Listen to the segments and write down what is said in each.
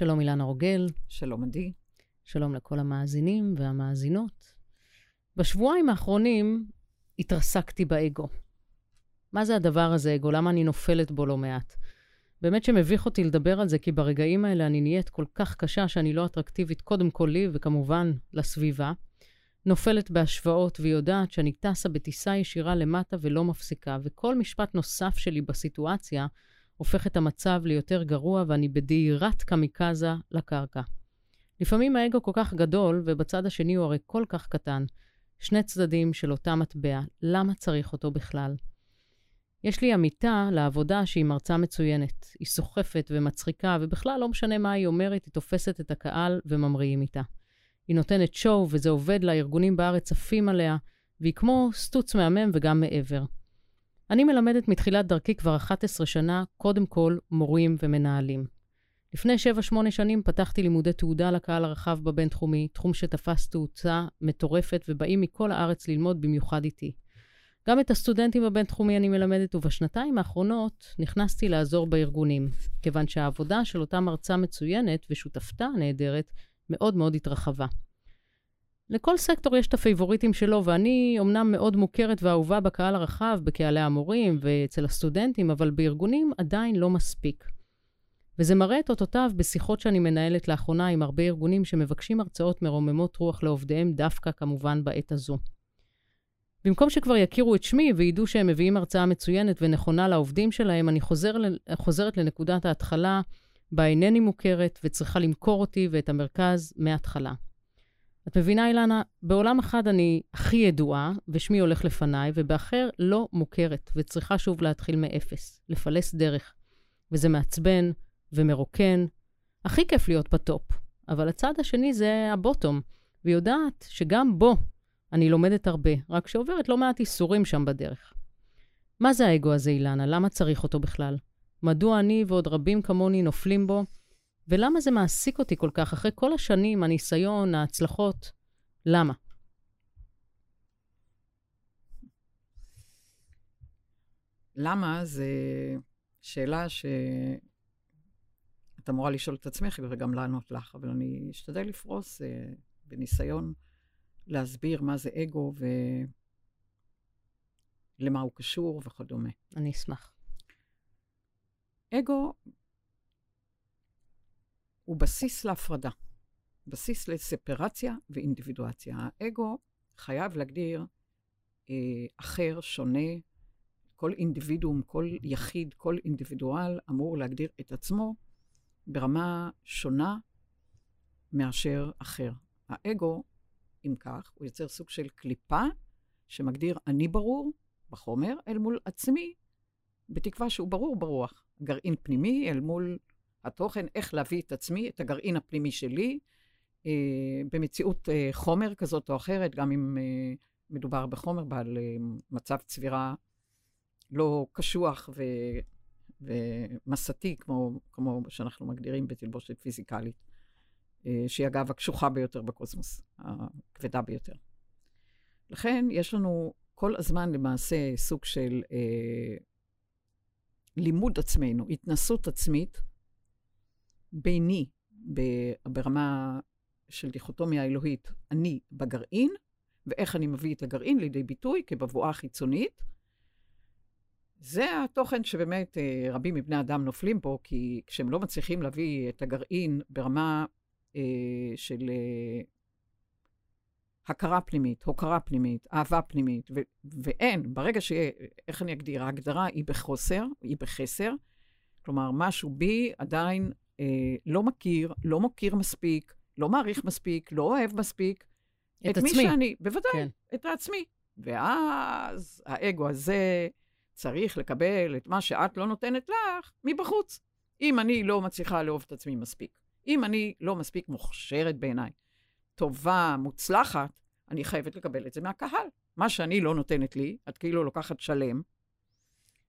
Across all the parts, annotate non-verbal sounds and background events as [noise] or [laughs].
שלום אילנה רוגל. שלום עדי. שלום לכל המאזינים והמאזינות. בשבועיים האחרונים התרסקתי באגו. מה זה הדבר הזה, אגו? למה אני נופלת בו לא מעט? באמת שמביך אותי לדבר על זה, כי ברגעים האלה אני נהיית כל כך קשה שאני לא אטרקטיבית קודם כל לי, וכמובן לסביבה. נופלת בהשוואות ויודעת שאני טסה בטיסה ישירה למטה ולא מפסיקה, וכל משפט נוסף שלי בסיטואציה הופך את המצב ליותר גרוע ואני בדהירת קמיקזה לקרקע. לפעמים האגו כל כך גדול, ובצד השני הוא הרי כל כך קטן. שני צדדים של אותה מטבע, למה צריך אותו בכלל? יש לי עמיתה לעבודה שהיא מרצה מצוינת. היא סוחפת ומצחיקה, ובכלל לא משנה מה היא אומרת, היא תופסת את הקהל וממריאים איתה. היא נותנת שואו, וזה עובד לה, ארגונים בארץ עפים עליה, והיא כמו סטוץ מהמם וגם מעבר. אני מלמדת מתחילת דרכי כבר 11 שנה, קודם כל מורים ומנהלים. לפני 7-8 שנים פתחתי לימודי תעודה לקהל הרחב בבינתחומי, תחום שתפס תאוצה מטורפת ובאים מכל הארץ ללמוד במיוחד איתי. גם את הסטודנטים בבינתחומי אני מלמדת, ובשנתיים האחרונות נכנסתי לעזור בארגונים, כיוון שהעבודה של אותה מרצה מצוינת ושותפתה הנהדרת מאוד מאוד התרחבה. לכל סקטור יש את הפייבוריטים שלו, ואני אומנם מאוד מוכרת ואהובה בקהל הרחב, בקהלי המורים ואצל הסטודנטים, אבל בארגונים עדיין לא מספיק. וזה מראה את אותותיו בשיחות שאני מנהלת לאחרונה עם הרבה ארגונים שמבקשים הרצאות מרוממות רוח לעובדיהם דווקא כמובן בעת הזו. במקום שכבר יכירו את שמי וידעו שהם מביאים הרצאה מצוינת ונכונה לעובדים שלהם, אני חוזר, חוזרת לנקודת ההתחלה, בה אינני מוכרת וצריכה למכור אותי ואת המרכז מההתחלה. את מבינה, אילנה? בעולם אחד אני הכי ידועה, ושמי הולך לפניי, ובאחר לא מוכרת, וצריכה שוב להתחיל מאפס, לפלס דרך. וזה מעצבן ומרוקן. הכי כיף להיות בטופ, אבל הצד השני זה הבוטום, ויודעת שגם בו אני לומדת הרבה, רק שעוברת לא מעט איסורים שם בדרך. מה זה האגו הזה, אילנה? למה צריך אותו בכלל? מדוע אני ועוד רבים כמוני נופלים בו? ולמה זה מעסיק אותי כל כך? אחרי כל השנים, הניסיון, ההצלחות, למה? למה זה שאלה שאת אמורה לשאול את עצמך וגם לענות לך, אבל אני אשתדל לפרוס אה, בניסיון להסביר מה זה אגו ולמה הוא קשור וכדומה. אני אשמח. אגו הוא בסיס להפרדה, בסיס לספרציה ואינדיבידואציה. האגו חייב להגדיר אה, אחר, שונה. כל אינדיבידואום, כל יחיד, כל אינדיבידואל אמור להגדיר את עצמו ברמה שונה מאשר אחר. האגו אם כך, הוא יוצר סוג של קליפה שמגדיר אני ברור בחומר אל מול עצמי, בתקווה שהוא ברור ברוח. גרעין פנימי אל מול התוכן, איך להביא את עצמי, את הגרעין הפנימי שלי, אה, במציאות אה, חומר כזאת או אחרת, גם אם אה, מדובר בחומר בעל אה, מצב צבירה לא קשוח ו, ומסתי, כמו, כמו שאנחנו מגדירים בתלבושת פיזיקלית. אה, שהיא אגב הקשוחה ביותר בקוסמוס, הכבדה ביותר. לכן יש לנו כל הזמן למעשה סוג של אה, לימוד עצמנו, התנסות עצמית ביני, ברמה של דיכוטומיה אלוהית, אני בגרעין, ואיך אני מביא את הגרעין לידי ביטוי כבבואה חיצונית. זה התוכן שבאמת אה, רבים מבני אדם נופלים בו, כי כשהם לא מצליחים להביא את הגרעין ברמה אה, של אה, הכרה פנימית, הוקרה פנימית, אהבה פנימית, ו- ואין, ברגע שיהיה, איך אני אגדיר? ההגדרה היא בחוסר, היא בחסר. כלומר, משהו בי עדיין לא מכיר, לא מוקיר מספיק, לא מעריך מספיק, לא אוהב מספיק. את, את עצמי. מי שאני, בוודאי, כן. את עצמי. ואז האגו הזה צריך לקבל את מה שאת לא נותנת לך מבחוץ. אם אני לא מצליחה לאהוב את עצמי מספיק. אם אני לא מספיק מוכשרת בעיניי, טובה, מוצלחת, אני חייבת לקבל את זה מהקהל. מה שאני לא נותנת לי, את כאילו לוקחת שלם,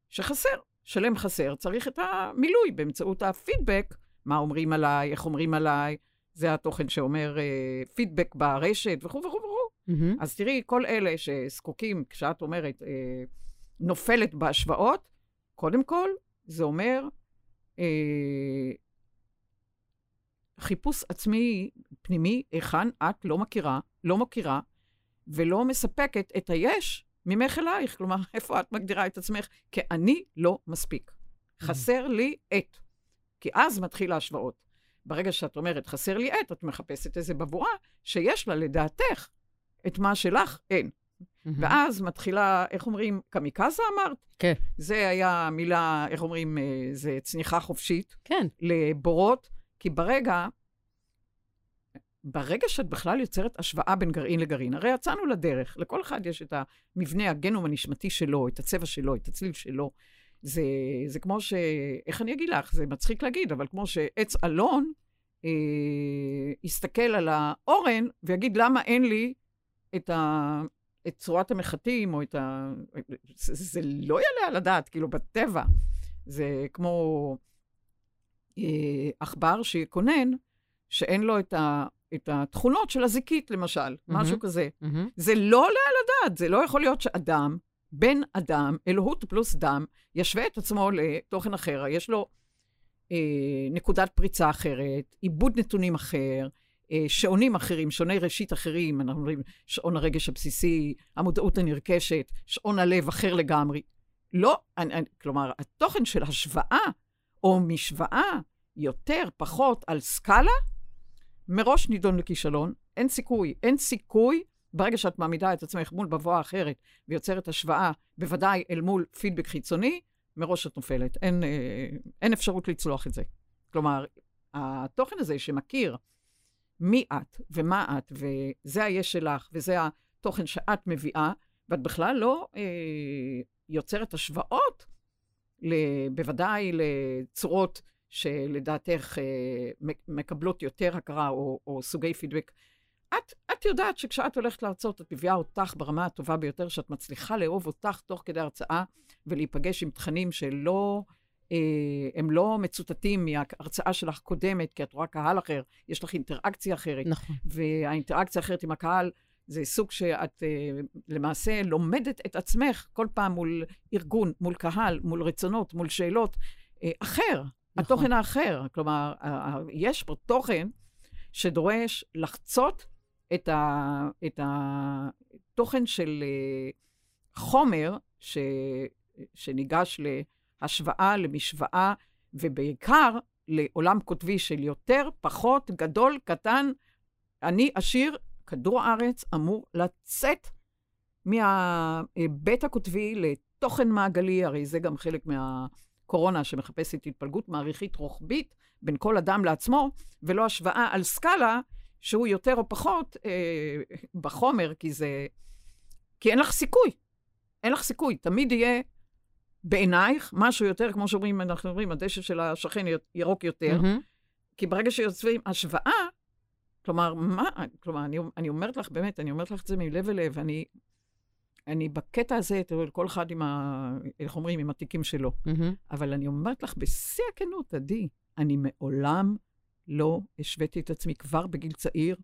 שחסר. שלם חסר, צריך את המילוי באמצעות הפידבק, מה אומרים עליי, איך אומרים עליי, זה התוכן שאומר אה, פידבק ברשת וכו' וכו' וכו'. Mm-hmm. אז תראי, כל אלה שזקוקים, כשאת אומרת, אה, נופלת בהשוואות, קודם כל, זה אומר אה, חיפוש עצמי פנימי, היכן את לא מכירה, לא מכירה, ולא מספקת את היש ממך אלייך. כלומר, [laughs] איפה את מגדירה את עצמך? כי אני לא מספיק. חסר לי את. כי אז מתחיל ההשוואות. ברגע שאת אומרת, חסר לי את, את מחפשת איזה בבואה שיש לה, לדעתך, את מה שלך אין. ואז מתחילה, איך אומרים, קמיקזה אמרת? כן. זה היה מילה, איך אומרים, אה, זה צניחה חופשית. כן. לבורות, כי ברגע, ברגע שאת בכלל יוצרת השוואה בין גרעין לגרעין, הרי יצאנו לדרך, לכל אחד יש את המבנה, הגנום הנשמתי שלו, את הצבע שלו, את הצליל שלו. זה, זה כמו ש... איך אני אגיד לך? זה מצחיק להגיד, אבל כמו שעץ אלון אה, יסתכל על האורן ויגיד, למה אין לי את, ה, את צורת המחטים, או את ה... זה, זה לא יעלה על הדעת, כאילו, בטבע. זה כמו אה, עכבר שיקונן, שאין לו את, ה, את התכונות של הזיקית, למשל, mm-hmm. משהו כזה. Mm-hmm. זה לא עולה על הדעת, זה לא יכול להיות שאדם, בן אדם, אלוהות פלוס דם, ישווה את עצמו לתוכן אחר, יש לו אה, נקודת פריצה אחרת, עיבוד נתונים אחר, אה, שעונים אחרים, שעוני ראשית אחרים, אנחנו אומרים שעון הרגש הבסיסי, המודעות הנרכשת, שעון הלב אחר לגמרי. לא, אני, אני, כלומר, התוכן של השוואה או משוואה יותר, פחות, על סקאלה, מראש נידון לכישלון. אין סיכוי, אין סיכוי ברגע שאת מעמידה את עצמך מול בבואה אחרת ויוצרת השוואה, בוודאי אל מול פידבק חיצוני, מראש את נופלת. אין, אה, אין אפשרות לצלוח את זה. כלומר, התוכן הזה שמכיר מי את ומה את, וזה היש שלך, וזה התוכן שאת מביאה, ואת בכלל לא אה, יוצרת השוואות, בוודאי לצורות שלדעתך אה, מקבלות יותר הכרה או, או סוגי פידבק. את, את יודעת שכשאת הולכת להרצות, את מביאה אותך ברמה הטובה ביותר, שאת מצליחה לאהוב אותך תוך כדי הרצאה ולהיפגש עם תכנים שלא, אה, הם לא מצוטטים מההרצאה שלך קודמת, כי את רואה קהל אחר, יש לך אינטראקציה אחרת. נכון. והאינטראקציה האחרת עם הקהל, זה סוג שאת אה, למעשה לומדת את עצמך כל פעם מול ארגון, מול קהל, מול רצונות, מול שאלות, אה, אחר. נכון. התוכן האחר. כלומר, יש פה תוכן שדורש לחצות את, ה, את התוכן של אה, חומר ש, שניגש להשוואה, למשוואה, ובעיקר לעולם כותבי של יותר, פחות, גדול, קטן. אני עשיר, כדור הארץ אמור לצאת מהבית הכותבי לתוכן מעגלי, הרי זה גם חלק מה... קורונה שמחפשת התפלגות מעריכית רוחבית בין כל אדם לעצמו, ולא השוואה על סקאלה שהוא יותר או פחות אה, בחומר, כי זה... כי אין לך סיכוי. אין לך סיכוי. תמיד יהיה בעינייך משהו יותר, כמו שאומרים, אנחנו אומרים, הדשא של השכן ירוק יותר, mm-hmm. כי ברגע שיוצאים השוואה, כלומר, מה, כלומר, אני, אני אומרת לך, באמת, אני אומרת לך את זה מלב אל לב, אני, אני בקטע הזה, כל אחד עם ה... איך אומרים? עם התיקים שלו. Mm-hmm. אבל אני אומרת לך, בשיא הכנות, עדי, אני מעולם לא השוויתי את עצמי כבר בגיל צעיר.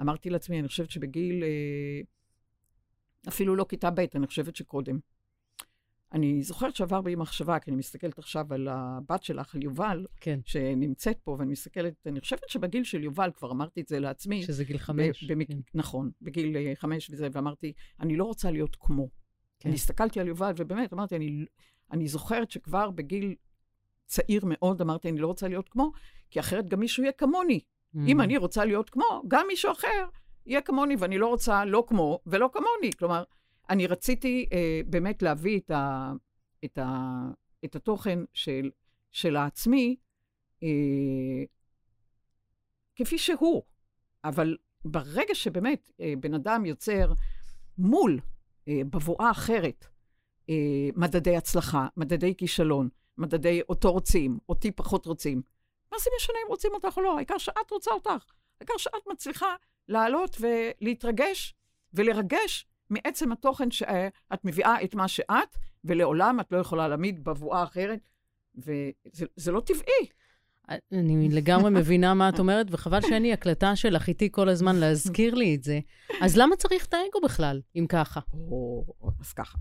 אמרתי לעצמי, אני חושבת שבגיל, אה, אפילו לא כיתה ב', אני חושבת שקודם. אני זוכרת שעבר בי מחשבה, כי אני מסתכלת עכשיו על הבת שלך, על יובל, כן. שנמצאת פה, ואני מסתכלת, אני חושבת שבגיל של יובל, כבר אמרתי את זה לעצמי. שזה גיל חמש. במק... כן. נכון, בגיל uh, חמש וזה, ואמרתי, אני לא רוצה להיות כמו. כן. אני הסתכלתי על יובל, ובאמת, אמרתי, אני, אני זוכרת שכבר בגיל צעיר מאוד, אמרתי, אני לא רוצה להיות כמו, כי אחרת גם מישהו יהיה כמוני. Mm. אם אני רוצה להיות כמו, גם מישהו אחר יהיה כמוני, ואני לא רוצה לא כמו ולא כמוני. כלומר, אני רציתי אה, באמת להביא את, ה, את, ה, את התוכן של, של העצמי אה, כפי שהוא. אבל ברגע שבאמת אה, בן אדם יוצר מול אה, בבואה אחרת אה, מדדי הצלחה, מדדי כישלון, מדדי אותו רוצים, אותי פחות רוצים, מה זה משנה אם רוצים אותך או לא? העיקר שאת רוצה אותך. העיקר שאת מצליחה לעלות ולהתרגש ולרגש מעצם התוכן שאת מביאה את מה שאת, ולעולם את לא יכולה להעמיד בבואה אחרת, וזה לא טבעי. אני לגמרי מבינה מה את אומרת, וחבל שאני הקלטה שלך איתי כל הזמן להזכיר לי את זה. אז למה צריך את האגו בכלל, אם ככה? או, אז ככה.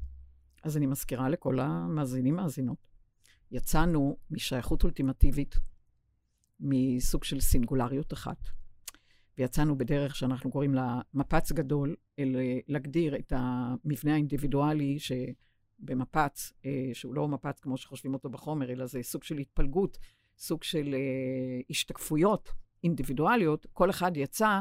אז אני מזכירה לכל המאזינים, מאזינות. יצאנו משייכות אולטימטיבית מסוג של סינגולריות אחת. ויצאנו בדרך שאנחנו קוראים לה מפץ גדול, אל להגדיר את המבנה האינדיבידואלי שבמפץ, אה, שהוא לא מפץ כמו שחושבים אותו בחומר, אלא זה סוג של התפלגות, סוג של אה, השתקפויות אינדיבידואליות, כל אחד יצא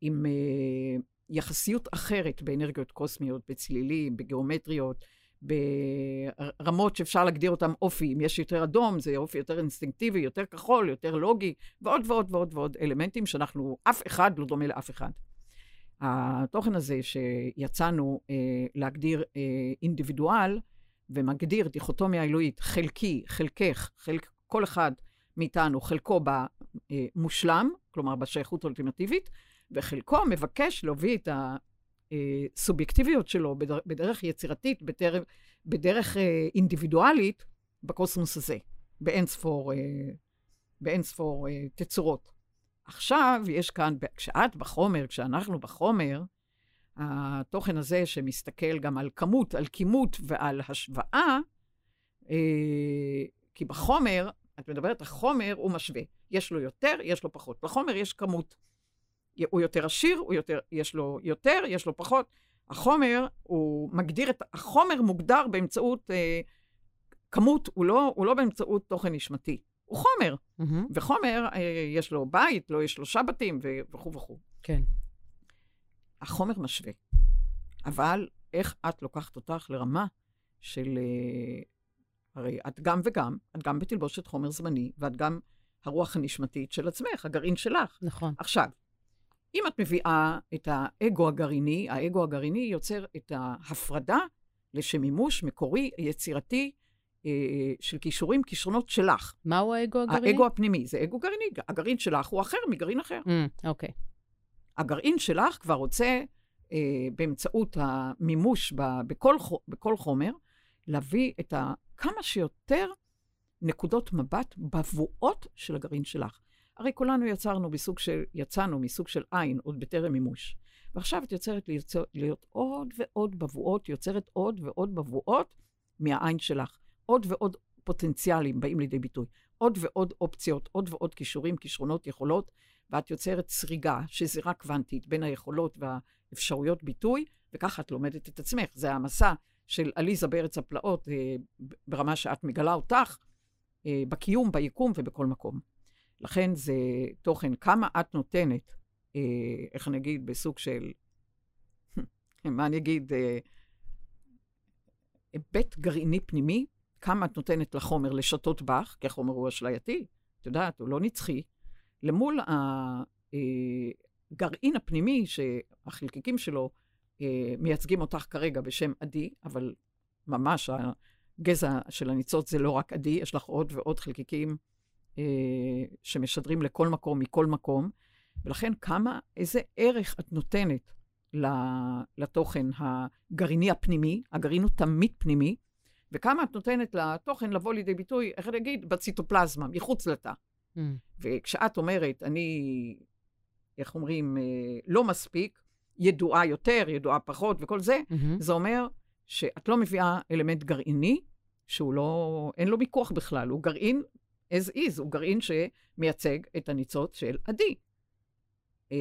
עם אה, יחסיות אחרת באנרגיות קוסמיות, בצלילים, בגיאומטריות, ברמות שאפשר להגדיר אותם אופי. אם יש יותר אדום, זה אופי יותר אינסטינקטיבי, יותר כחול, יותר לוגי, ועוד ועוד ועוד ועוד אלמנטים שאנחנו, אף אחד לא דומה לאף אחד. התוכן הזה שיצאנו אה, להגדיר אה, אינדיבידואל, ומגדיר דיכוטומיה אלוהית, חלקי, חלקך, חלק, כל אחד מאיתנו, חלקו במושלם, כלומר בשייכות האולטימטיבית, וחלקו מבקש להביא את הסובייקטיביות שלו בדרך, יצירתית, בדרך, בדרך אה, אינדיבידואלית, בקוסמוס הזה, באין ספור, אה, באין ספור אה, תצורות. עכשיו יש כאן, כשאת בחומר, כשאנחנו בחומר, התוכן הזה שמסתכל גם על כמות, על כימות ועל השוואה, כי בחומר, את מדברת, החומר הוא משווה. יש לו יותר, יש לו פחות. בחומר יש כמות. הוא יותר עשיר, הוא יותר, יש לו יותר, יש לו פחות. החומר, הוא מגדיר את, החומר מוגדר באמצעות אה, כמות, הוא לא, הוא לא באמצעות תוכן נשמתי. הוא חומר. Mm-hmm. וחומר, אה, יש לו בית, לא יש שלושה בתים וכו' וכו'. כן. החומר משווה. אבל איך את לוקחת אותך לרמה של... אה, הרי את גם וגם, את גם בתלבושת חומר זמני, ואת גם הרוח הנשמתית של עצמך, הגרעין שלך. נכון. עכשיו, אם את מביאה את האגו הגרעיני, האגו הגרעיני יוצר את ההפרדה לשם מימוש מקורי, יצירתי, אה, של כישורים, כישרונות שלך. מהו האגו הגרעיני? האגו הפנימי, זה אגו גרעיני. הגרעין שלך הוא אחר מגרעין אחר. Mm, אוקיי. Mm, okay. הגרעין שלך כבר רוצה, אה, באמצעות המימוש ב, בכל, בכל חומר, להביא את ה, כמה שיותר נקודות מבט בבואות של הגרעין שלך. הרי כולנו יצרנו בסוג של, יצאנו מסוג של עין עוד בטרם מימוש. ועכשיו את יוצרת ליצור, להיות עוד ועוד בבואות, יוצרת עוד ועוד בבואות מהעין שלך. עוד ועוד פוטנציאלים באים לידי ביטוי. עוד ועוד אופציות, עוד ועוד כישורים, כישרונות, יכולות, ואת יוצרת סריגה, שזירה קוונטית בין היכולות והאפשרויות ביטוי, וככה את לומדת את עצמך. זה המסע של עליזה בארץ הפלאות, אה, ברמה שאת מגלה אותך, אה, בקיום, ביקום ובכל מקום. לכן זה תוכן, כמה את נותנת, אה, איך אני אגיד, בסוג של, [laughs] מה אני אגיד, אה, היבט גרעיני פנימי, כמה את נותנת לחומר לשתות בך, כי החומר הוא אשלייתי, את יודעת, הוא לא נצחי, למול הגרעין אה, הפנימי, שהחלקיקים שלו אה, מייצגים אותך כרגע בשם עדי, אבל ממש הגזע של הניצוץ זה לא רק עדי, יש לך עוד ועוד חלקיקים אה, שמשדרים לכל מקום, מכל מקום, ולכן כמה, איזה ערך את נותנת לתוכן הגרעיני הפנימי, הגרעין הוא תמיד פנימי, וכמה את נותנת לתוכן לבוא לידי ביטוי, איך אני אגיד, בציטופלזמה, מחוץ לתא. Mm. וכשאת אומרת, אני, איך אומרים, אה, לא מספיק, ידועה יותר, ידועה פחות וכל זה, mm-hmm. זה אומר שאת לא מביאה אלמנט גרעיני, שהוא לא, אין לו מיקוח בכלל, הוא גרעין as is, הוא גרעין שמייצג את הניצוץ של עדי. אה,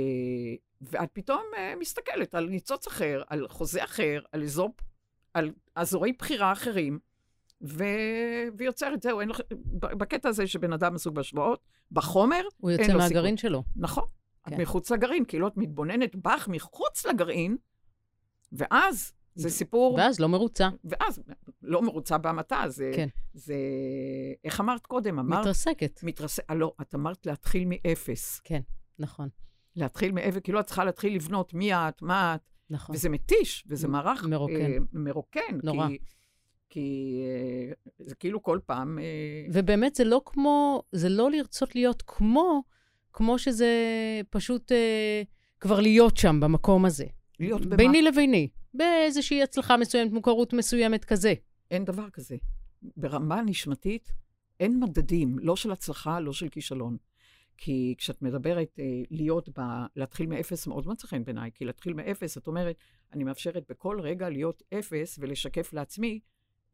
ואת פתאום אה, מסתכלת על ניצוץ אחר, על חוזה אחר, על אזור, על אזורי בחירה אחרים, ו... ויוצרת, זהו, אין לך, בקטע הזה שבן אדם עסוק בהשוואות, בחומר, הוא יוצא מהגרעין שלו. נכון. כן. את מחוץ לגרעין, כאילו את מתבוננת בך מחוץ לגרעין, ואז זה סיפור... ואז לא מרוצה. ואז לא מרוצה בהמתה, זה... כן. זה... איך אמרת קודם? אמרת... מתרסקת. מתרסקת. לא, את אמרת להתחיל מאפס. כן, נכון. להתחיל מאפס, כאילו את צריכה להתחיל לבנות מי את, מה את. נכון. וזה מתיש, וזה מערך... מרוקן. אה, מרוקן. נורא. כי, כי אה, זה כאילו כל פעם... אה... ובאמת זה לא כמו, זה לא לרצות להיות כמו, כמו שזה פשוט אה, כבר להיות שם, במקום הזה. להיות במה? ביני לביני. באיזושהי הצלחה מסוימת, מוכרות מסוימת כזה. אין דבר כזה. ברמה נשמתית אין מדדים, לא של הצלחה, לא של כישלון. כי כשאת מדברת אה, להיות ב... להתחיל מאפס מאוד מצא חן בעיניי, כי להתחיל מאפס, את אומרת, אני מאפשרת בכל רגע להיות אפס ולשקף לעצמי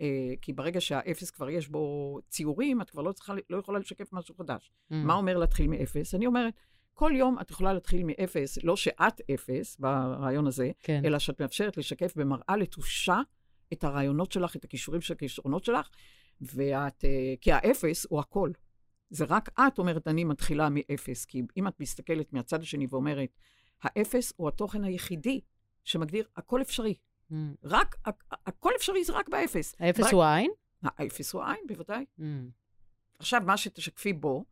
אה, כי ברגע שהאפס כבר יש בו ציורים, את כבר לא, צריכה, לא יכולה לשקף משהו חדש. Mm. מה אומר להתחיל מאפס? אני אומרת, כל יום את יכולה להתחיל מאפס, לא שאת אפס ברעיון הזה, כן. אלא שאת מאפשרת לשקף במראה לתושה את הרעיונות שלך, את הכישורים של הכישרונות שלך, ואת, אה, כי האפס הוא הכל. זה רק את אומרת, אני מתחילה מאפס, כי אם את מסתכלת מהצד השני ואומרת, האפס הוא התוכן היחידי שמגדיר הכל אפשרי. Mm. רק, הכ- הכל אפשרי זה רק באפס. האפס רק- הוא העין? האפס הוא העין, בוודאי. Mm. עכשיו, מה שתשקפי בו,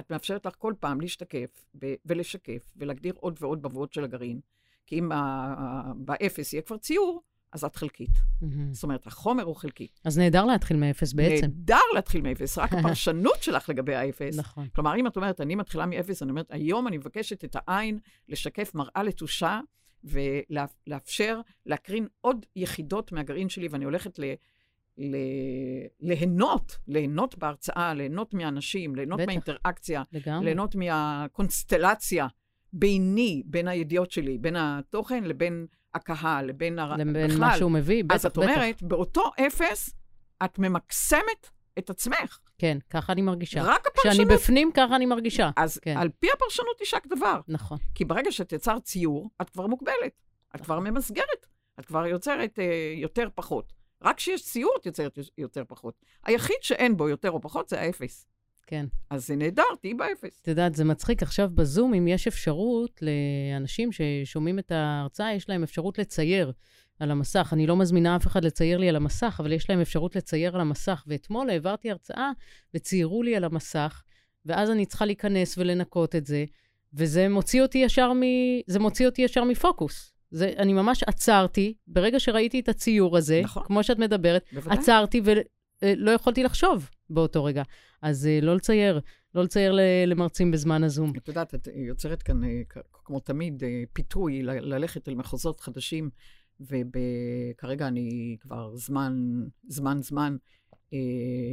את מאפשרת לך כל פעם להשתקף ב- ולשקף ולהגדיר עוד ועוד בבואות של הגרעין. כי אם ה- באפס יהיה כבר ציור, אז את חלקית. מהמם. זאת אומרת, החומר הוא חלקי. אז נהדר להתחיל מאפס בעצם. נהדר להתחיל מאפס, רק [laughs] הפרשנות שלך לגבי האפס. נכון. כלומר, אם את אומרת, אני מתחילה מאפס, אני אומרת, היום אני מבקשת את העין לשקף מראה לתושה ולאפשר להקרין עוד יחידות מהגרעין שלי, ואני הולכת ל... ל... ליהנות, ליהנות בהרצאה, ליהנות מהאנשים, ליהנות בטח. מהאינטראקציה, לגמרי. ליהנות מהקונסטלציה ביני, בין הידיעות שלי, בין התוכן לבין הקהל, לבין... הר... לבין בכלל. מה שהוא מביא, בטח, אז את בטח. אומרת, באותו אפס, את ממקסמת את עצמך. כן, ככה אני מרגישה. רק כשאני הפרשנות. בפנים, ככה אני מרגישה. אז כן. על פי הפרשנות יישק דבר. נכון. כי ברגע שאת יצרת ציור, את כבר מוגבלת. את כבר ממסגרת. את כבר יוצרת אה, יותר פחות. רק כשיש ציור את יוצרת יותר פחות. היחיד שאין בו יותר או פחות זה האפס. כן. אז זה נהדר, תהיי באפס. את יודעת, זה מצחיק עכשיו בזום, אם יש אפשרות לאנשים ששומעים את ההרצאה, יש להם אפשרות לצייר על המסך. אני לא מזמינה אף אחד לצייר לי על המסך, אבל יש להם אפשרות לצייר על המסך. ואתמול העברתי הרצאה וציירו לי על המסך, ואז אני צריכה להיכנס ולנקות את זה, וזה מוציא אותי ישר, מ... מוציא אותי ישר מפוקוס. זה, אני ממש עצרתי, ברגע שראיתי את הציור הזה, נכון. כמו שאת מדברת, בוודאי. עצרתי ולא יכולתי לחשוב באותו רגע. אז אה, לא לצייר, לא לצייר למרצים בזמן הזום. את יודעת, את יוצרת כאן, אה, כמו תמיד, אה, פיתוי ל- ללכת אל מחוזות חדשים, וכרגע אני כבר זמן, זמן, זמן אה,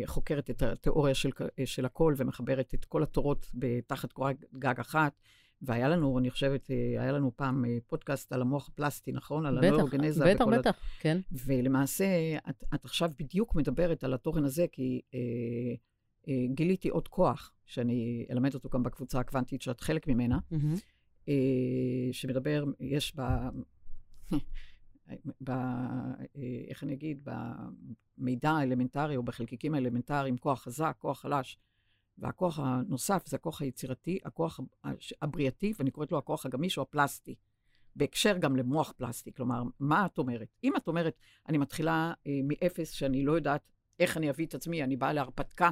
חוקרת את התיאוריה של, אה, של הכל ומחברת את כל התורות תחת קורת גג אחת. והיה לנו, אני חושבת, אה, היה לנו פעם אה, פודקאסט על המוח הפלסטי, נכון? על בטח, הנוירוגנזה. בטח, ה- בטח, כן. ולמעשה, את, את עכשיו בדיוק מדברת על התוכן הזה, כי אה, אה, גיליתי עוד כוח, שאני אלמד אותו גם בקבוצה הקוונטית, שאת חלק ממנה, מהמם. אה, שמדבר, יש ב... ב... אה, איך אני אגיד? במידע האלמנטרי או בחלקיקים האלמנטריים, כוח חזק, כוח חלש. והכוח הנוסף זה הכוח היצירתי, הכוח הבריאתי, ואני קוראת לו הכוח הגמיש או הפלסטי. בהקשר גם למוח פלסטי. כלומר, מה את אומרת? אם את אומרת, אני מתחילה אה, מאפס, שאני לא יודעת איך אני אביא את עצמי, אני באה להרפתקה,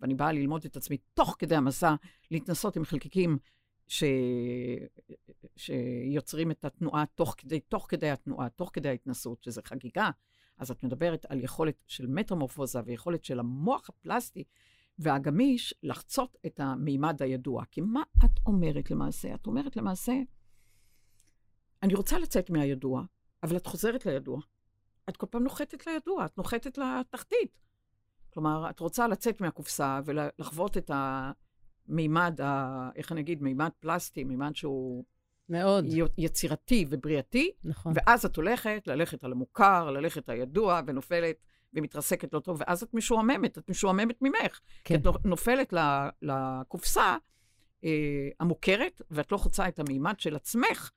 ואני באה ללמוד את עצמי תוך כדי המסע, להתנסות עם חלקיקים ש... שיוצרים את התנועה תוך כדי, תוך כדי התנועה, תוך כדי ההתנסות, שזה חגיגה. אז את מדברת על יכולת של מטרמורפוזה ויכולת של המוח הפלסטי והגמיש לחצות את המימד הידוע. כי מה את אומרת למעשה? את אומרת למעשה, אני רוצה לצאת מהידוע, אבל את חוזרת לידוע. את כל פעם נוחתת לידוע, את נוחתת לתחתית. כלומר, את רוצה לצאת מהקופסה ולחוות את המימד, ה... איך אני אגיד, מימד פלסטי, מימד שהוא מאוד, יצירתי ובריאתי, נכון. ואז את הולכת, ללכת על המוכר, ללכת הידוע, ונופלת ומתרסקת לא טוב, ואז את משועממת, את משועממת ממך. כי כן. את נופלת לקופסה אה, המוכרת, ואת לא חוצה את המימד של עצמך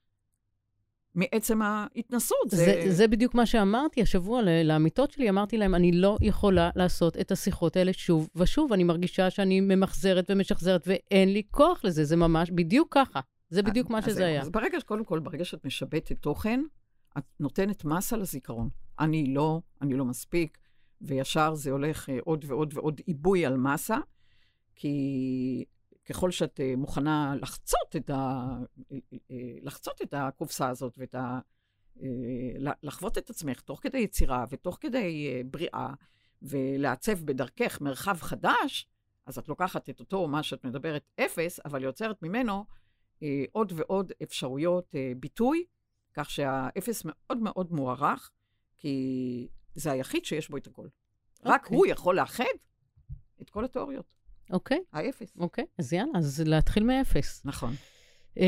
מעצם ההתנסות. זה, זה בדיוק מה שאמרתי השבוע ל- לעמיתות שלי, אמרתי להם, אני לא יכולה לעשות את השיחות האלה שוב ושוב. אני מרגישה שאני ממחזרת ומשחזרת, ואין לי כוח לזה, זה ממש בדיוק ככה. זה בדיוק מה אז שזה זהו. היה. אז ברגע, קודם כל, ברגע שאת משבטת תוכן, את נותנת מסה לזיכרון. אני לא, אני לא מספיק, וישר זה הולך אה, עוד ועוד ועוד עיבוי על מסה, כי ככל שאת אה, מוכנה לחצות את, ה, אה, לחצות את הקופסה הזאת ואת ה... לחוות את עצמך תוך כדי יצירה ותוך כדי אה, בריאה, ולעצב בדרכך מרחב חדש, אז את לוקחת את אותו, מה שאת מדברת, אפס, אבל יוצרת ממנו עוד ועוד אפשרויות ביטוי, כך שהאפס מאוד מאוד מוערך, כי זה היחיד שיש בו את הכל. רק אוקיי. הוא יכול לאחד את כל התיאוריות, אוקיי, האפס. אוקיי, אז יאללה, אז להתחיל מאפס. נכון. Uh,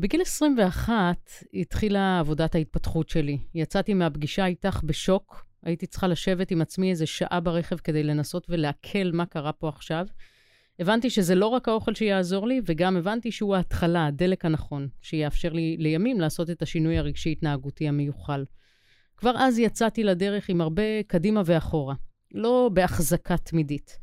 בגיל 21 התחילה עבודת ההתפתחות שלי. יצאתי מהפגישה איתך בשוק. הייתי צריכה לשבת עם עצמי איזה שעה ברכב כדי לנסות ולעכל מה קרה פה עכשיו. הבנתי שזה לא רק האוכל שיעזור לי, וגם הבנתי שהוא ההתחלה, הדלק הנכון, שיאפשר לי לימים לעשות את השינוי הרגשי-התנהגותי המיוחל. כבר אז יצאתי לדרך עם הרבה קדימה ואחורה, לא בהחזקה תמידית.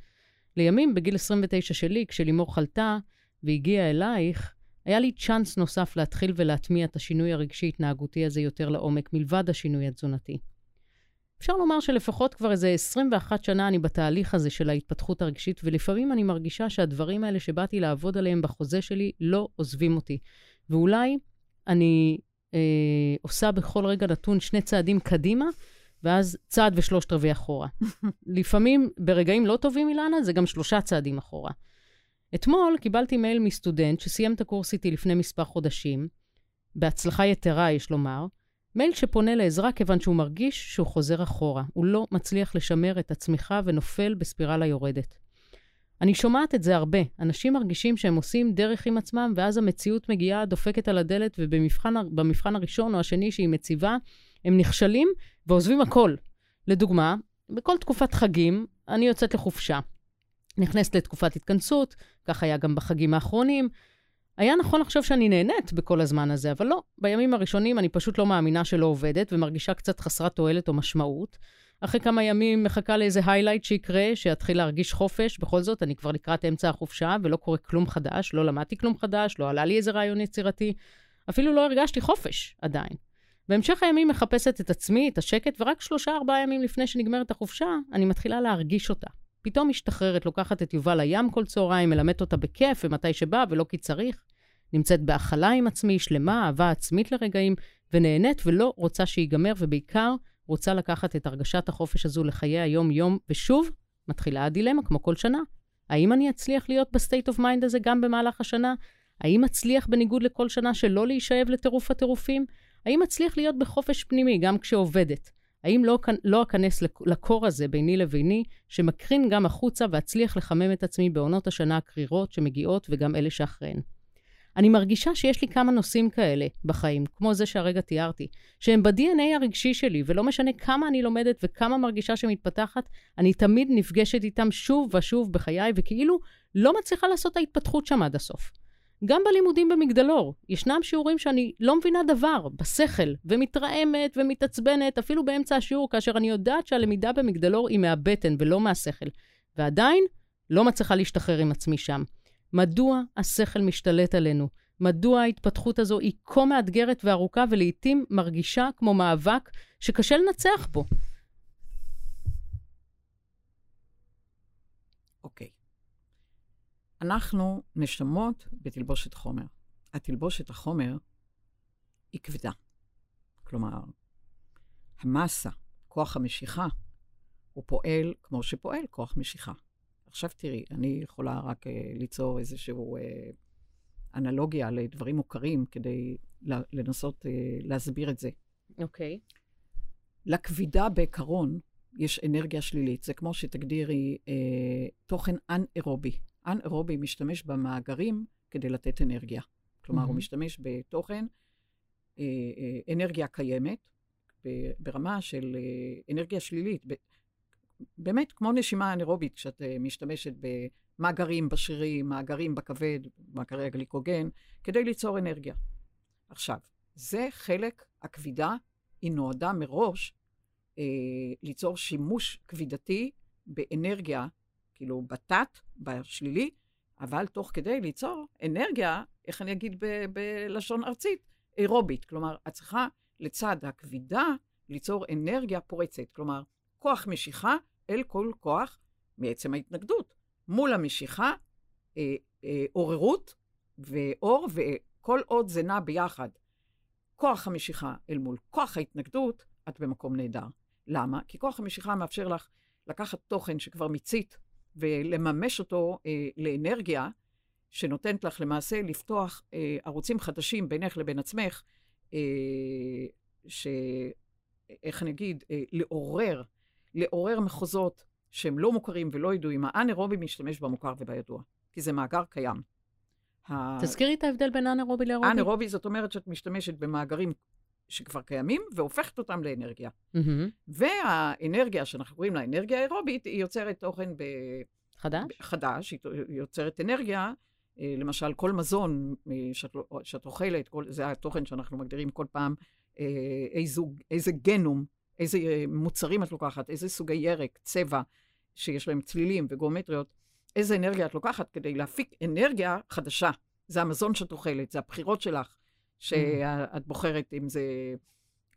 לימים, בגיל 29 שלי, כשלימור חלתה והגיעה אלייך, היה לי צ'אנס נוסף להתחיל ולהטמיע את השינוי הרגשי-התנהגותי הזה יותר לעומק, מלבד השינוי התזונתי. אפשר לומר שלפחות כבר איזה 21 שנה אני בתהליך הזה של ההתפתחות הרגשית, ולפעמים אני מרגישה שהדברים האלה שבאתי לעבוד עליהם בחוזה שלי לא עוזבים אותי. ואולי אני אה, עושה בכל רגע נתון שני צעדים קדימה, ואז צעד ושלושת רבעי אחורה. [laughs] לפעמים, ברגעים לא טובים, אילנה, זה גם שלושה צעדים אחורה. אתמול קיבלתי מייל מסטודנט שסיים את הקורס איתי לפני מספר חודשים, בהצלחה יתרה, יש לומר, מייל שפונה לעזרה כיוון שהוא מרגיש שהוא חוזר אחורה. הוא לא מצליח לשמר את הצמיחה ונופל בספירלה יורדת. אני שומעת את זה הרבה. אנשים מרגישים שהם עושים דרך עם עצמם, ואז המציאות מגיעה, דופקת על הדלת, ובמבחן הראשון או השני שהיא מציבה, הם נכשלים ועוזבים הכל. לדוגמה, בכל תקופת חגים, אני יוצאת לחופשה. נכנסת לתקופת התכנסות, כך היה גם בחגים האחרונים. היה נכון לחשוב שאני נהנית בכל הזמן הזה, אבל לא. בימים הראשונים אני פשוט לא מאמינה שלא עובדת, ומרגישה קצת חסרת תועלת או משמעות. אחרי כמה ימים מחכה לאיזה היילייט שיקרה, שיתחיל להרגיש חופש. בכל זאת, אני כבר לקראת אמצע החופשה, ולא קורה כלום חדש, לא למדתי כלום חדש, לא עלה לי איזה רעיון יצירתי. אפילו לא הרגשתי חופש עדיין. בהמשך הימים מחפשת את עצמי, את השקט, ורק שלושה-ארבעה ימים לפני שנגמרת החופשה, אני מתחילה להרגיש אותה. פתאום משתחררת, לוקחת את יובל לים כל צהריים, מלמדת אותה בכיף ומתי שבא ולא כי צריך. נמצאת בהכלה עם עצמי, שלמה, אהבה עצמית לרגעים, ונהנית ולא רוצה שיגמר, ובעיקר רוצה לקחת את הרגשת החופש הזו לחיי היום-יום, ושוב, מתחילה הדילמה, כמו כל שנה. האם אני אצליח להיות ב state of mind הזה גם במהלך השנה? האם אצליח, בניגוד לכל שנה, שלא להישאב לטירוף הטירופים? האם אצליח להיות בחופש פנימי גם כשעובדת? האם לא, לא אכנס לקור הזה ביני לביני, שמקרין גם החוצה ואצליח לחמם את עצמי בעונות השנה הקרירות שמגיעות וגם אלה שאחריהן? אני מרגישה שיש לי כמה נושאים כאלה בחיים, כמו זה שהרגע תיארתי, שהם ב-DNA הרגשי שלי, ולא משנה כמה אני לומדת וכמה מרגישה שמתפתחת, אני תמיד נפגשת איתם שוב ושוב בחיי, וכאילו לא מצליחה לעשות ההתפתחות שם עד הסוף. גם בלימודים במגדלור, ישנם שיעורים שאני לא מבינה דבר, בשכל, ומתרעמת ומתעצבנת, אפילו באמצע השיעור, כאשר אני יודעת שהלמידה במגדלור היא מהבטן ולא מהשכל, ועדיין לא מצליחה להשתחרר עם עצמי שם. מדוע השכל משתלט עלינו? מדוע ההתפתחות הזו היא כה מאתגרת וארוכה ולעיתים מרגישה כמו מאבק שקשה לנצח בו? אוקיי. Okay. אנחנו נשמות בתלבושת חומר. התלבושת החומר היא כבדה. כלומר, המסה, כוח המשיכה, הוא פועל כמו שפועל כוח משיכה. עכשיו תראי, אני יכולה רק uh, ליצור איזושהי uh, אנלוגיה לדברים מוכרים כדי לנסות uh, להסביר את זה. אוקיי. Okay. לכבידה בעיקרון יש אנרגיה שלילית. זה כמו שתגדירי uh, תוכן אנאירובי. אנאירובי משתמש במאגרים כדי לתת אנרגיה. כלומר, mm-hmm. הוא משתמש בתוכן, אה, אה, אנרגיה קיימת, ברמה של אה, אנרגיה שלילית. באמת, כמו נשימה אנאירובית, כשאת אה, משתמשת במאגרים בשרירים, מאגרים בכבד, מאגרי הגליקוגן, כדי ליצור אנרגיה. עכשיו, זה חלק, הכבידה, היא נועדה מראש אה, ליצור שימוש כבידתי באנרגיה כאילו בתת, בשלילי, אבל תוך כדי ליצור אנרגיה, איך אני אגיד ב- בלשון ארצית, אירובית. כלומר, את צריכה לצד הכבידה ליצור אנרגיה פורצת. כלומר, כוח משיכה אל כל כוח מעצם ההתנגדות. מול המשיכה, אה, אה, עוררות ואור, וכל עוד זה נע ביחד. כוח המשיכה אל מול כוח ההתנגדות, את במקום נהדר. למה? כי כוח המשיכה מאפשר לך לקחת תוכן שכבר מיצית ולממש אותו אה, לאנרגיה, שנותנת לך למעשה לפתוח אה, ערוצים חדשים בינך לבין עצמך, אה, ש... איך אגיד? אה, לעורר, לעורר מחוזות שהם לא מוכרים ולא ידועים. האנאירובי משתמש במוכר ובידוע, כי זה מאגר קיים. תזכירי את ההבדל בין אנאירובי לאירובי. אנאירובי זאת אומרת שאת משתמשת במאגרים שכבר קיימים, והופכת אותם לאנרגיה. מהמם. והאנרגיה שאנחנו קוראים לה אנרגיה אירובית, היא יוצרת תוכן ב... חדש? חדש, היא יוצרת אנרגיה. אה, למשל, כל מזון אה, שאת, לא- שאת אוכלת, כל, זה התוכן שאנחנו מגדירים כל פעם, אה, איזה, איזה גנום, איזה אה, מוצרים את לוקחת, איזה סוגי ירק, צבע, שיש להם צלילים וגיאומטריות, איזה אנרגיה את לוקחת כדי להפיק אנרגיה חדשה. זה המזון שאת אוכלת, זה הבחירות שלך, שאת בוחרת אם זה